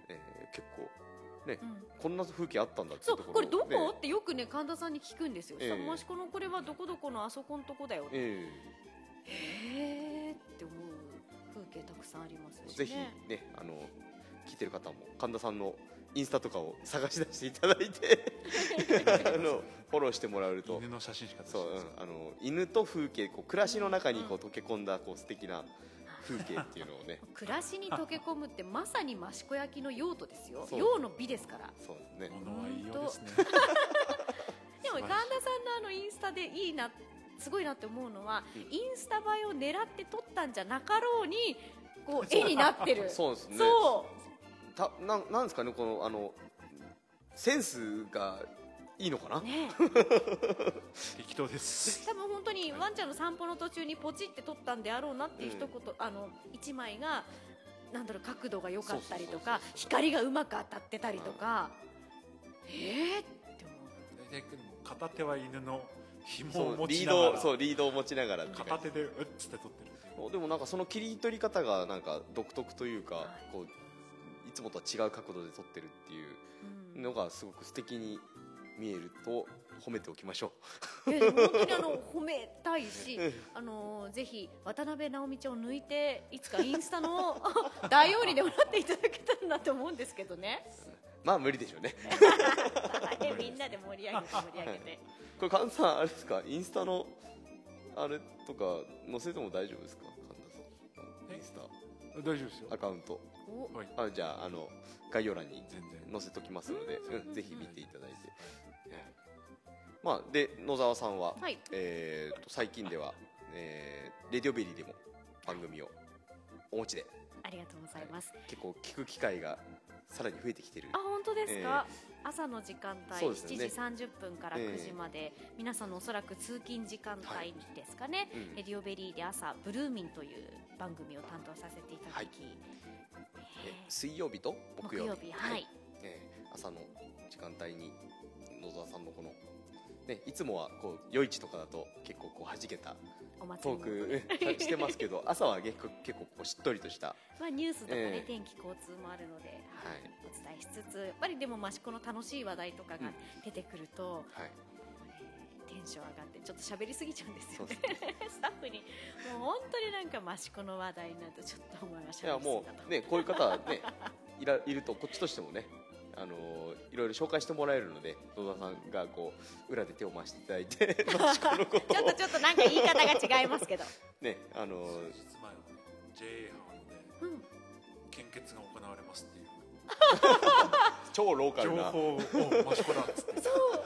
えー結構ね、うん。こんな風景あったんだっていそうこれどこ、ねってよくね神田さんに聞くんですよ、ええ。さ益子のこれはどこどこのあそこのとこだよって。えへーって思う風景たくさんありますしね。えぜひねあの聞いてる方も神田さんのインスタとかを探し出していただいて [LAUGHS] あのフォローしてもらえると。犬の写真しかそう、うん、あの犬と風景こう暮らしの中にこう溶け込んだこう素敵な風景っていうのをね。[LAUGHS] 暮らしに溶け込むってまさに益子焼の用途ですよ。用の美ですから。そうですね。物はいいですねでも神田さんのあのインスタでいいなすごいなって思うのは、うん。インスタ映えを狙って撮ったんじゃなかろうにこう絵になってる。[LAUGHS] そうですね。そうたなんなんですかねこのあのセンスがいいのかな、ね [LAUGHS] 適当です。多分本当にワンちゃんの散歩の途中にポチって撮ったんであろうなっていう一言、あの一枚がなんだろう角度が良かったりとか光がうまく当たってたりとか、えーって思う。大体片手は犬の紐を持そうリーちながら。ドそうリードを持ちながら。片手でうっつって撮ってるでもなんかその切り取り方がなんか独特というか、はい。こういつもとは違う角度で撮ってるっていううん。のがすごく素敵に見えると褒めておきましょいやでも本当にあの褒めたいしうん、あのぜひ渡辺直美ちゃんを抜いていつかインスタの [LAUGHS] 大王にでもなっていただけたらなと思うんですけどね。うまあ無理でしょうね。[LAUGHS] でみんなで盛り上げて盛り上げて。[LAUGHS] これ菅さんあれですか？インスタのあれとか載せても大丈夫ですか？神田さん。インスタ。大丈夫ですよ。アカウントあじゃああの概要欄に全然。載せときますので、うん。うんぜひ見ていただいて、ええ。まあで野沢さんは、はい。えーと最近では、えーレディオベリーでも番組をお持ちで。ありがとうございます。結構聞く機会がさらに増えてきてる。あ本当ですか、朝の時間帯、ね。7時30分からええ。9時まで、皆さんのおそらく通勤時間帯ですかね、うん。レディオベリーで朝ブルーミンという番組を担当させていただき、はい。え水曜日と木曜日。はい、えー朝の時間帯に野沢さんのこの、ね、いつもはこう夜市とかだと結構こう弾けたトークねしてますけど [LAUGHS] 朝は結構結構こうしっとりとした、まあ、ニュースとかね、ええ天気交通もあるので、はい。お伝えしつつやっぱりでも益子の楽しい話題とかが出てくると、はい、テンション上がってちょっと喋りすぎちゃうんですよね。[LAUGHS] スタッフに。もう本当になんか益子の話題になるとちょっとお前は喋りすぎだといやもうねこういう方はねいらいるとこっちとしてもね [LAUGHS] あのーいろいろ紹介してもらえるので野田さんがこう裏で手を回していただいて [LAUGHS] ちょっとちょっとなんか言い方が違いますけど、ねあのー数日前はね。JA 班でうん、献血が行われますっていう [LAUGHS] 超ローカル情な報を益子だっつって。そう。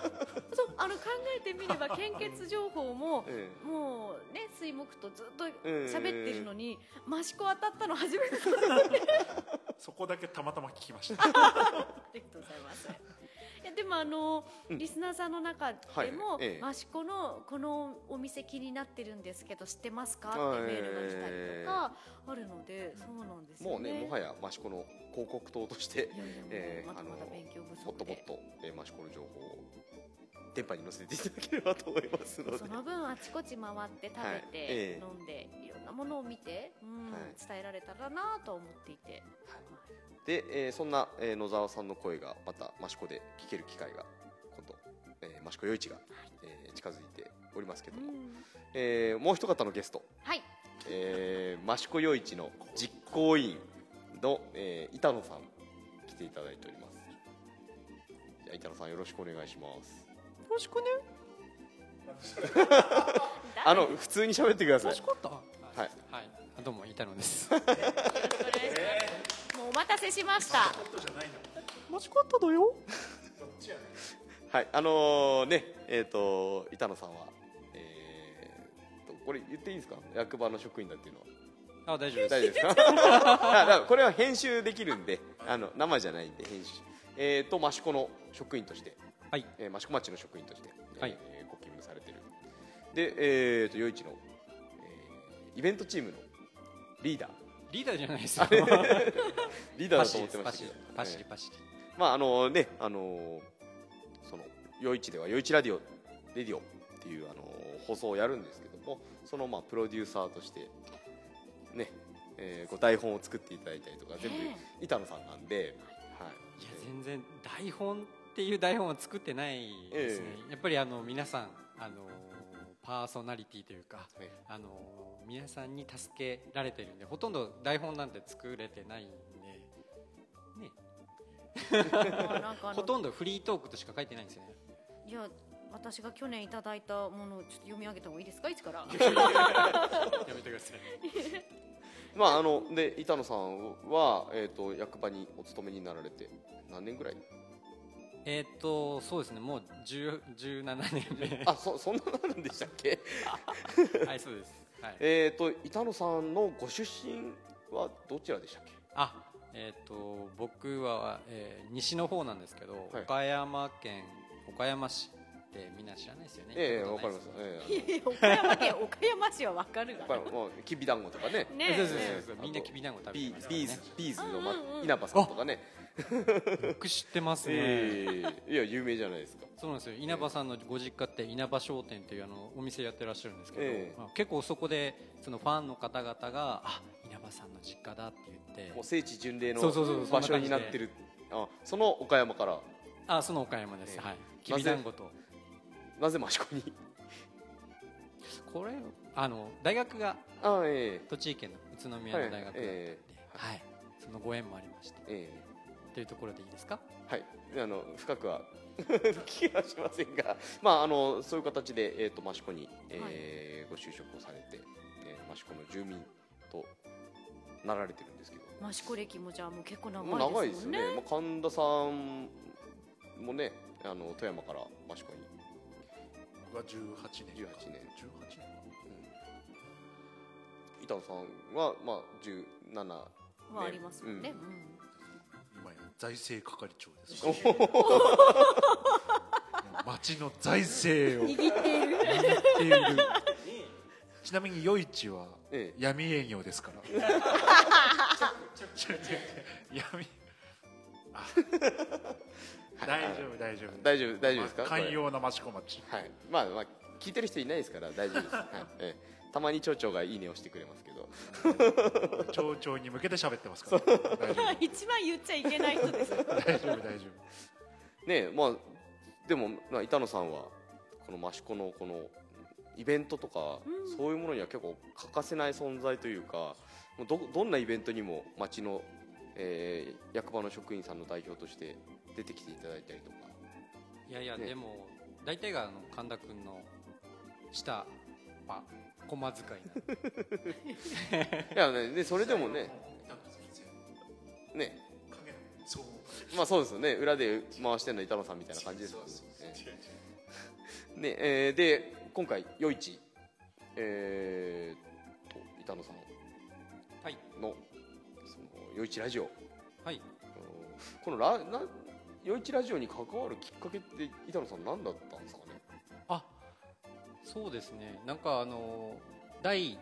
あの考えてみれば献血情報もえもうね水木とずっとえ喋ってるのに益子当たったの初めてだ [LAUGHS] そこだけたまたま聞きました。[LAUGHS] ありがとうございます。でもあの、うん。リスナーさんの中でも、はい。ええ。益子のこのお店気になってるんですけど知ってますか？ってはいメールが来たりとかあるので、そうなんですよね。もうねもはや益子の広告塔としてまだまだ勉強不足で。もっともっと、えー、益子の情報を電波に乗せていただければと思いますので。その分あちこち回って食べて、はい。ええ。飲んでいろんなものを見て、うんはい。伝えられたらなと思っていて、で、えーそんな、えー野沢さんの声がまた益子で聞ける機会が今度、えー、益子夜市が、えー近づいておりますけども、うん。えーもう一方のゲスト、はい。えー、益子夜市の実行委員の、えー板野さん来ていただいております。じゃあ板野さんよろしくお願いします。よろしくね。[LAUGHS] あの普通に喋ってください。かった？はい。はい、どうも板野です。お待たせしました。間違っただよ。はいあのーねえっ、と板野さんはえーとこれ言っていいですか？役場の職員だっていうのは。あ、大丈夫です。大丈夫ですか？[LAUGHS] これは編集できるんであの生じゃないんで編集。えっ、と益子の職員として、はい、えー益子町の職員として、はい。えーご勤務されてる。でえっ、と夜市の、えーイベントチームのリーダー。リーダーじゃないですよ。[LAUGHS] [LAUGHS] リーダーだと思ってましたけどパシリえーパシリ。まああのねあのその夜市では夜市ラディオレディオっていうあの放送をやるんですけどもそのまあプロデューサーとしてね、えー、こう台本を作っていただいたりとか全部え板野さんなんで、はいいや、全然台本っていう台本は作ってないですね。やっぱりあの皆さんあのパーソナリティというか。ねあの皆さんに助けられてるんでほとんど台本なんて作れてないんほとんどフリートークとしか書いてないんですよね。いや私が去年いただいたものをちょっと読み上げた方がいいですかいつから。[LAUGHS] やめてください。まああので板野さんは、えー、と役場にお勤めになられて何年ぐらい？えーっとそうですね。もう10 17年目。あそそんなのあるんでしたっけ？はいそうです。はい。えっと板野さんのご出身はどちらでしたっけ？あえーっと僕は、えー西の方なんですけど、はい。岡山県岡山市ってみんな知らないですよね？ええわかります。ええ [LAUGHS] 岡山県岡山市はわかるがやっぱりもうきびだんごとかね。ねそうそうねそうそう。みんなきびだんご食べてますからね。 B'z B'z の、まうんうんうん。稲葉さんとかね。よく知ってますね、ええいや有名じゃないですか。そうなんですよ。稲葉さんのご実家って稲葉商店というあのお店やってらっしゃるんですけど、ええ。まあ結構そこでそのファンの方々があ稲葉さんの実家だって言って。もう聖地巡礼の場所になってる。あその岡山から。あその岡山です、ええ。はい。きびだんごと。なぜ益子に？これあの大学があええ。栃木県の宇都宮の大学だったんで、はいえ。はい。そのご縁もありまして。えというところでいいですか？えはい。あの深くは [LAUGHS] 気がしませんが、まあ、あのそういう形で、えー、と益子に、えーご就職をされて、えー、益子の住民となられてるんですけど。益子歴もじゃあもう結構長いでよいですねね。まあ、神田さんもねあの富山から益子に、僕は18年18年。18年板野さんは、まあ、17はありますもんね、ううん。今や財政係長です。お町の財政を握握っている。っているちなみに余市はええ。闇営業ですから。闇あ大丈夫大丈夫大丈夫大丈夫ですか寛容な益子町はい、まあまあ聞いてる人いないですから大丈夫です、はいええたまに町長がいいねをしてくれますけど町長に向けて喋ってますから大丈夫一番言っちゃいけない人です大丈夫大丈夫ねえまあでも、まあ、板野さんはこの益子のこのイベントとか、うん。そういうものには結構欠かせない存在というかもうどどんなイベントにも町の、えー役場の職員さんの代表として出てきていただいたりとか。いやいや、ね。でも大体があの神田君の下パ駒使い [LAUGHS] いやねでそれでもねね。そう。まあそうですよね。裏で回してるの板野さんみたいな感じですよね。ね [LAUGHS] えーで今回夜市えー、と板野さんはい。のその夜市ラジオ。はい。このラな夜市ラジオに関わるきっかけって板野さん何だったんですかね？あそうですね。なんかあの第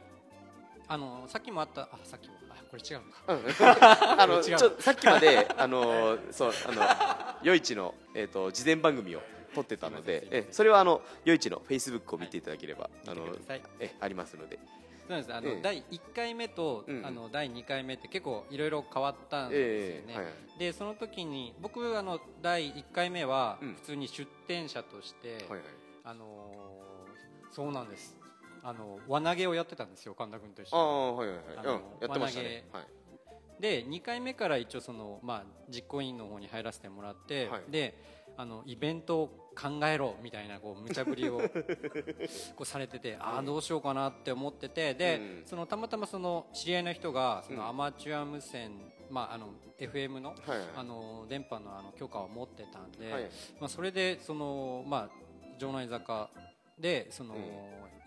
あのさっきもあったあさっきもあこれ違うのか。[LAUGHS] あの違うちょさっきまであのそうあの夜市のえっ、と事前番組を撮ってたのでえそれはあの夜市のフェイスブックを見ていただければ、あのえありますので。そうです。あの、ええ。第1回目と、うんうん。あの第2回目って結構いろいろ変わったんですよね、ええはいはい。でその時に僕あの第1回目はうん。普通に出店者として、はいはい。あのーそうなんです。あの輪投げをやってたんですよ神田君と一あ緒あはいはいはい、あのうん、やってましたね。はい。にで2回目から一応その、まあ、実行委員の方に入らせてもらって、はい。であのイベントを考えろみたいなこう無茶ぶりを [LAUGHS] こうされててああどうしようかなって思っててで、うん。そのたまたまその知り合いの人がそうん。のアマチュア無線、まあ、あの FM のあの電波のあの許可を持ってたんで、はい。まあ、それでその、まあ、城内坂でその、うん。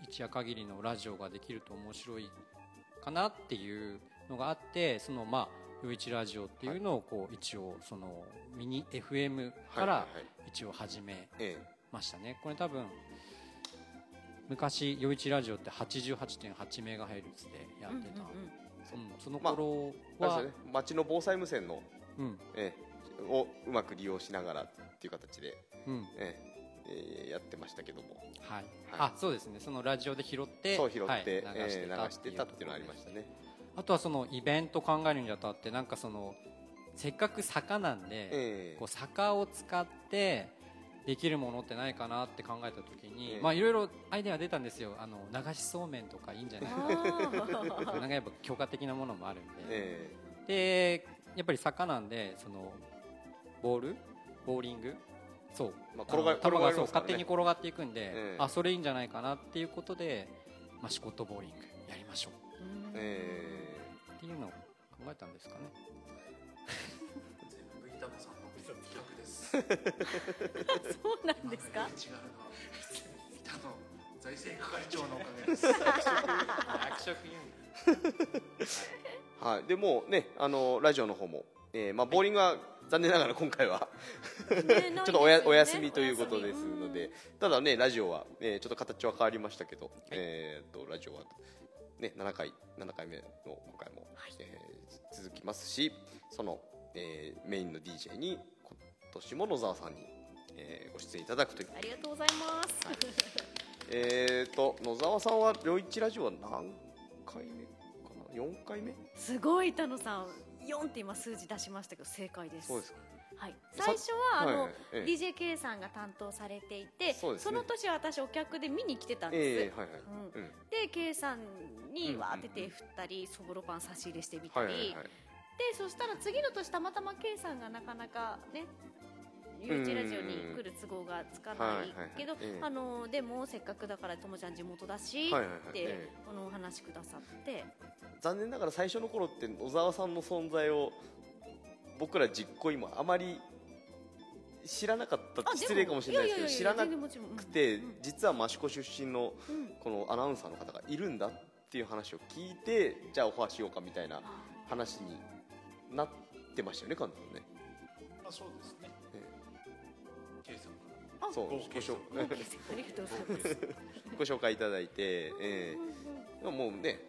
一夜限りのラジオができると面白いかなっていうのがあってそのまあ夜市ラジオっていうのをこう一応そのミニ FM から一応始めえましたね。これ多分昔夜市ラジオって88.8メガヘルツでやってた、その頃は、町の防災無線の、うん。ええをうまく利用しながらっていう形で、うん。ええええやってましたけども。はい、はい。あそうですね。そのラジオで拾ってそう拾って、はいええ流してた流してたっていうのはありましたねあとはそのイベント考えるにあたってなんかそのせっかく坂なんで、ええ。こう坂を使ってできるものってないかなって考えた時に、ええ。まあいろいろアイデア出たんですよ。あの流しそうめんとかいいんじゃないかな。[LAUGHS] んかやっぱ強化的なものもあるんで、えでやっぱり坂なんでそのボール？ボーリング？そう、まあ転が球勝手に転がっていくんで、ええ。あそれいいんじゃないかなっていうことで、まあ、シコットボーリングやりましょう。うんええっていうのを考えたんですかね。[LAUGHS] 全部板野さんの企画です。[LAUGHS] そうなんですか？違うのは板野財政係長のおかげです。役職言うんはい、でもうねあのラジオの方も、えーまあ、ボーリングは残念ながら今回はね [LAUGHS] ちょっとおやお休みということですのでただねラジオは、えーちょっと形は変わりましたけど、えー、とラジオは、ね、7回7回目の今回も、えー続きますしその、えーメインの DJ に今年も野沢さんに、えーご出演いただくという。ありがとうございます、えー、と野沢さんは「両一ラジオ」は何回目かな？4回目？すごい板野さん。4って今数字出しましたけど正解です。そうですかはい、最初はあの、はいええ。DJK さんが担当されていてそね。の年は私お客で見に来てたんです、ええはいはい、うん。うん。で K さんにうんわーって手振ったりそぼろパン差し入れしてみたり、はいはいはい。でそしたら次の年たまたま K さんがなかなかねゆういちラジオに来る都合がつかないけど、はいはいはい。ええ。あのでもせっかくだからともちゃん地元だし、はいはいはい。って、ええ。このお話くださって。残念ながら最初の頃って小沢さんの存在を僕ら実行委員もあまり知らなかったあ失礼かもしれないですけど知らなくくて実は益子出身のうん。このアナウンサーの方がいるんだっていう話を聞いてじゃあオファーしようかみたいな話になってましたよね神田さんね。まあそうですね。え K さんあそうご紹 [LAUGHS] ありがとうございます。[LAUGHS] ご紹介いただいて、ええ。もうね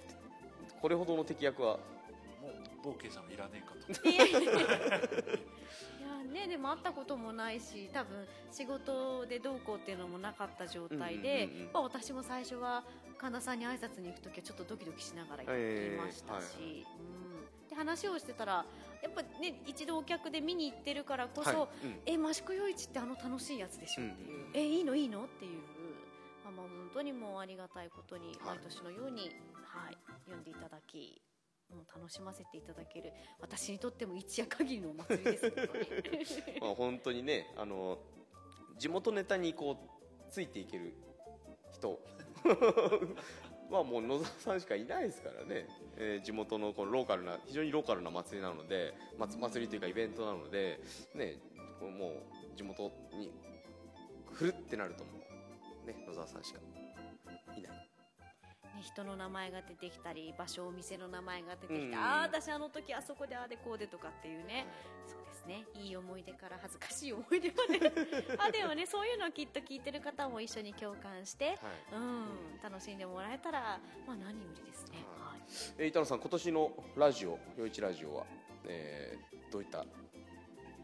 これほどの敵役はもう某 K さんはいらねえかと。いや [LAUGHS] ねでも会ったこともないし多分仕事でどうこうっていうのもなかった状態で、まあ、私も最初は神田さんに挨拶に行く時はちょっとドキドキしながら行ってましたし、で話をしてたらやっぱね一度お客で見に行ってるからこそ、はい。うん。え益子陽一ってあの楽しいやつでしょっていう、うんえいいのいいのっていう、まあ、まあ本当にもうありがたいことにはい。毎年のように、はい、読んでいただきもう楽しませていただける私にとっても一夜限りのお祭りです本当にまあ、本当にねあの地元ネタにこうついていける人 [LAUGHS] はもう野沢さんしかいないですからね、えー地元のこのローカルな非常にローカルな祭りなので祭りというかイベントなので、ね、もう地元に来るってなるともう、ね、野沢さんしか。ね、人の名前が出てきたり場所お店の名前が出てきて、うん。ああ私あの時あそこでああでこうでとかっていうね。そうですね。いい思い出から恥ずかしい思い出まで。[LAUGHS] あでもねそういうのをきっと聞いてる方も一緒に共感して、はい。うん、楽しんでもらえたら、まあ、何よりですね。ははい。えー板野さん今年のラジオ「よいちラジオは」えーどういった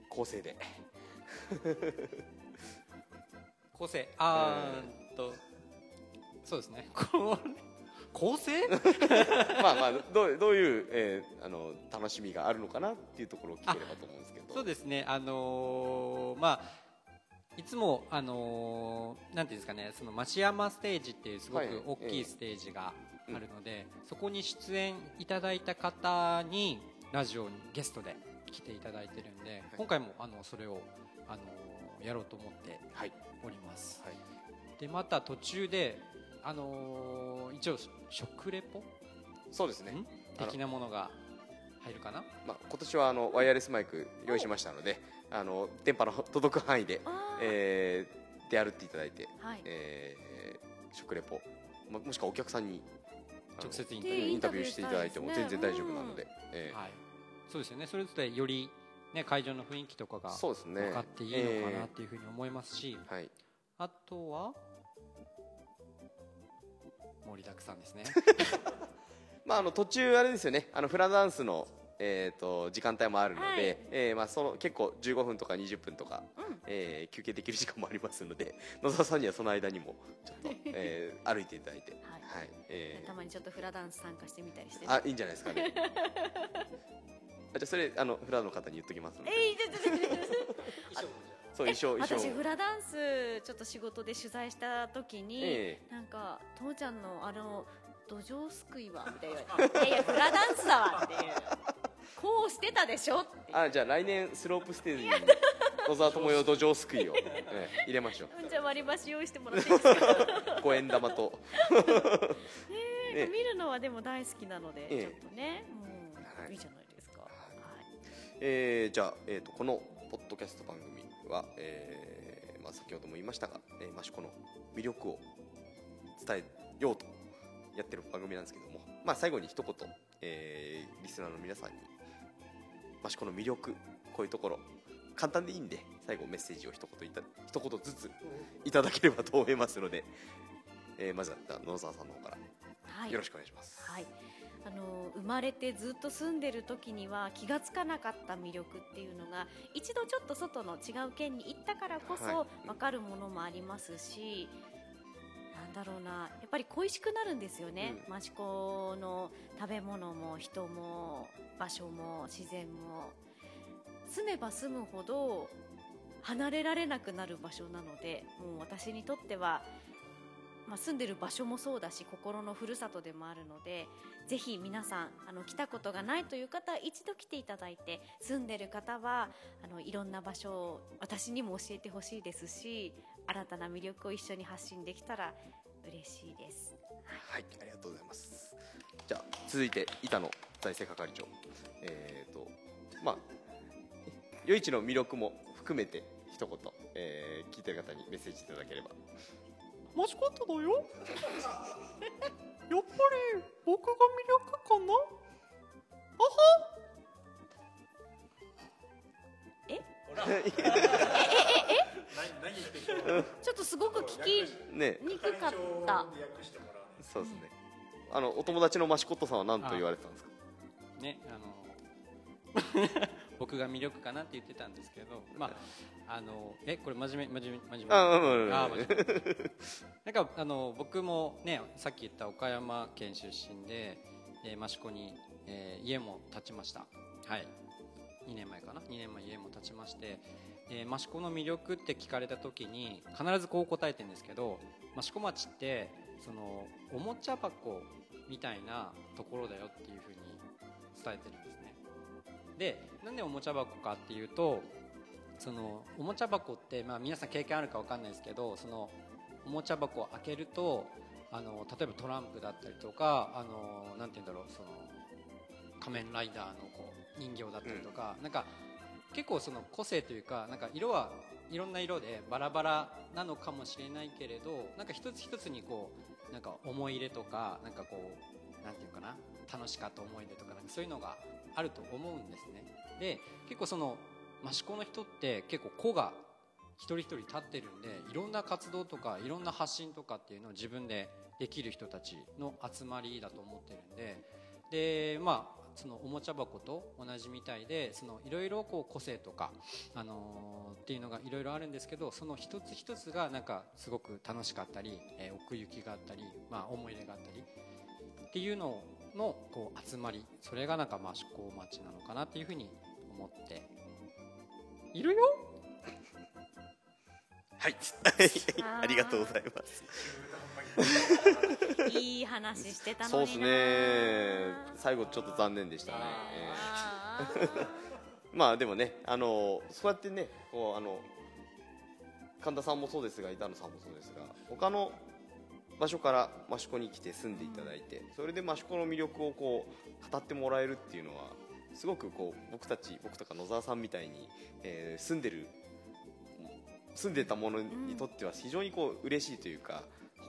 構成で？構成。あーん。とそうですね構成？[LAUGHS] まあまあどうどういう、えーあの楽しみがあるのかなっていうところを聞ければと思うんですけど。そうですね。あのーまあいつもあのーなんていうんですかね。その町山ステージっていうすごはいく大きええいステージがあるので、そこに出演いただいた方にラジオにゲストで来ていただいてるんで、今回もあのそれをあのーやろうと思ってはい。おります、はい。でまた途中であのー一応食レポ？そうですね。ん？的なものが入るかな？まあ、今年はあのワイヤレスマイク用意しましたのであの電波の届く範囲で、えー、出歩っていただいて、はい。えー食レポ、ま、もしくはお客さんに直接インタでビュー。インタビューしていただいても全然大丈夫なので、えー。はい、そうですよね。それぞれより、ね、会場の雰囲気とかがそうですね。分かっていいのかなっていうふうに思いますし、えーはい。あとは？盛りだくさんですね。[LAUGHS] まあ、あの途中あれですよね。あのフラダンスの、えー、と時間帯もあるので、はい。えーまあ、その結構15分とか20分とか、うん。えー休憩できる時間もありますので [LAUGHS] 野沢さんにはその間にもちょっと、えー [LAUGHS] 歩いていただいて、はい。えー。たまにちょっとフラダンス参加してみたりして、あいいんじゃないですかね。あじゃあそれあのフラの方に言っときますので。えいちょちょちょちょそう衣装衣装。私フラダンスちょっと仕事で取材した時に、えなんか父ちゃんのあの土壌すくいはみたいな。いやいやフラダンスだわっていう。こうしてたでしょってえあじゃあ来年スロープステージに [LAUGHS] 野沢智代土壌すくいを、ええ入れましょう。んじゃあ割り箸用意してもらっていいですか？う [LAUGHS] 五円玉と。[LAUGHS] ね見るのはでも大好きなので、ええ。ちょっとね、うんはい。い、いじゃないですか、はい。えーじゃあ、えー、とこのポッドキャスト番組は、えーまあ、先ほども言いましたが、えー、益子の魅力を伝えようとやってる番組なんですけども、まあ、最後に一言、えーリスナーの皆さんに益子の魅力こういうところ簡単でいいんで最後メッセージを一言いた一言ずついただければと思いますので、えーまずは野沢さんの方からはいよろしくお願いします。はい、あの生まれてずっと住んでる時には気がつかなかった魅力っていうのが一度ちょっと外の違う県に行ったからこそはい。分かるものもありますし、なんだろうなやっぱり恋しくなるんですよね、うん。益子の食べ物も人も場所も自然も。住めば住むほど離れられなくなる場所なのでもう私にとってはまあ、住んでる場所もそうだし心のふるさとでもあるのでぜひ皆さんあの来たことがないという方は一度来ていただいて住んでる方はあのいろんな場所を私にも教えてほしいですし新たな魅力を一緒に発信できたら嬉しいです。はい、ありがとうございます。じゃあ続いて板野財政係長、えっ、とまあ余市の魅力も含めて一言、えー聞いてる方にメッセージいただければ。マスコットだよやっぱり僕が魅力かな？ちょっとすごく聞きね、にくかった。そうですね。あのお友達のマシコットさんは何と言われてたんですか？ねあの僕が魅力かなって言ってたんですけどまああのえこれ真面目真面目真面目。あうんあ真面目。[LAUGHS] なんかあの僕もねさっき言った岡山県出身で、えー、益子に、えー家も建ちました。はい。2年前かな？2年前家も建ちまして、えー益子の魅力って聞かれた時に必ずこう答えてるんですけど益子町ってそのおもちゃ箱みたいなところだよっていうふうに伝えてるんです。ねでなんでおもちゃ箱かっていうとそのおもちゃ箱って、まあ、皆さん経験あるかわかんないですけどそのおもちゃ箱を開けるとあの例えばトランプだったりとかあのなんて言うんだろうその仮面ライダーのこう人形だったりとか、なんか結構その個性というかなんか色はいろんな色でバラバラなのかもしれないけれどなんか一つ一つにこうなんか思い入れとかなんかこうなんていうかな楽しかった思い出とかなんかそういうのがあると思うんですね。で結構その益子の人って結構個が一人一人立ってるんでいろんな活動とかいろんな発信とかっていうのを自分でできる人たちの集まりだと思ってるんででまあそのおもちゃ箱と同じみたいでそのいろいろこう個性とか、あのーっていうのがいろいろあるんですけどその一つ一つがなんかすごく楽しかったり、えー奥行きがあったり、まあ、思い入れがあったりっていうののこう集まりそれがなんか益子町なのかなっていうふうに思っているよ [LAUGHS] はい、[LAUGHS] ありがとうございます。[LAUGHS] いい話してたそうです。ね。最後ちょっと残念でしたね。まあでもね、あのそうやってね、こうあの神田さんもそうですが、板野さんもそうですが、他の場所から益子に来て住んでいただいて、それで益子の魅力をこう語ってもらえるっていうのは、すごくこう僕たち僕とか野沢さんみたいに、えー住んでる住んでたものにとっては非常にこう嬉しいというか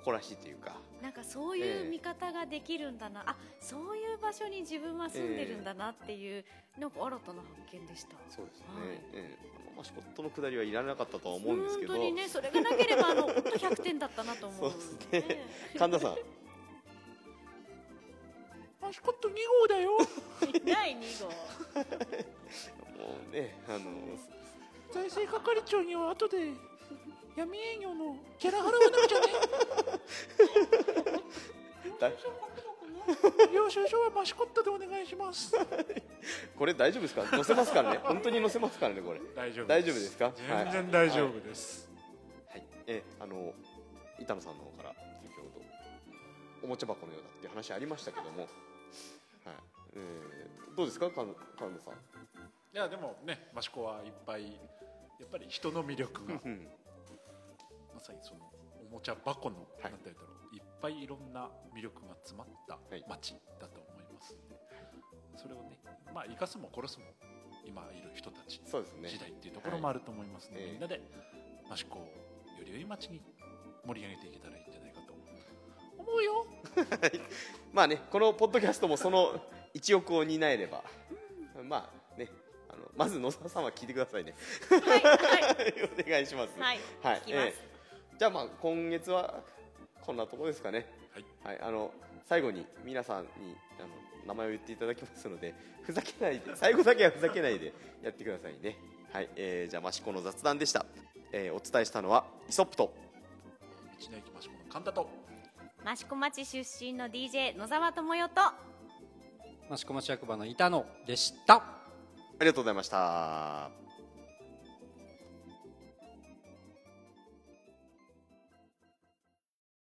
誇らしいというか。なんかそういう見方ができるんだな、あそういう場所に自分は住んでるんだなっていう、なんか新たな発見でした。そうですね。はいええあのマシコットのくだりはいらなかったとは思うんですけど。本当にねそれがなければあの本当100点だったなと思う。そうですね神田さん。マスコット2号だよ第2号。[LAUGHS] もうね、あの、財政係長には後で闇営業のギャラ払わなくちゃね。だ [LAUGHS] 領収書はマスコットでお願いします。これ大丈夫ですか？載せますからね。本当に載せますからね、これ。大丈夫大丈夫ですか？はい。全然大丈夫です、はい。え、あの、板野さんの方から、先ほど、おもちゃ箱のようだっていう話ありましたけども、はい。えーどうですか？神神田さん。いやでもね益子はいっぱいやっぱり人の魅力がさにそのおもちゃ箱の、はい。なんて言うんだろう。いっぱいいろんな魅力が詰まったはい。街だと思いますんで、それをねまあ生かすも殺すも今いる人たちそうですね。時代っていうところもあると思いますので、はい。みんなで益子をより良い街に盛り上げていけたらいいんじゃないかと思う。よ。[LAUGHS] まあね、このポッドキャストもその一翼を担えれば、まあね、あのまず野沢さんは聞いてくださいね。はいはい。[LAUGHS] お願いします。はいはい聞きます。ーじゃあまあ今月はこんなところですかね。はいはい、あの最後に皆さんにあの名前を言っていただきますので、[LAUGHS] ふざけないで、最後だけはふざけないでやってくださいね。はい、えー、じゃあマシコの雑談でした。えー、お伝えしたのはイソップと。道の駅益子の神田と益子町出身の DJ 野沢智代と益子町役場の板野でしたありがとうございました。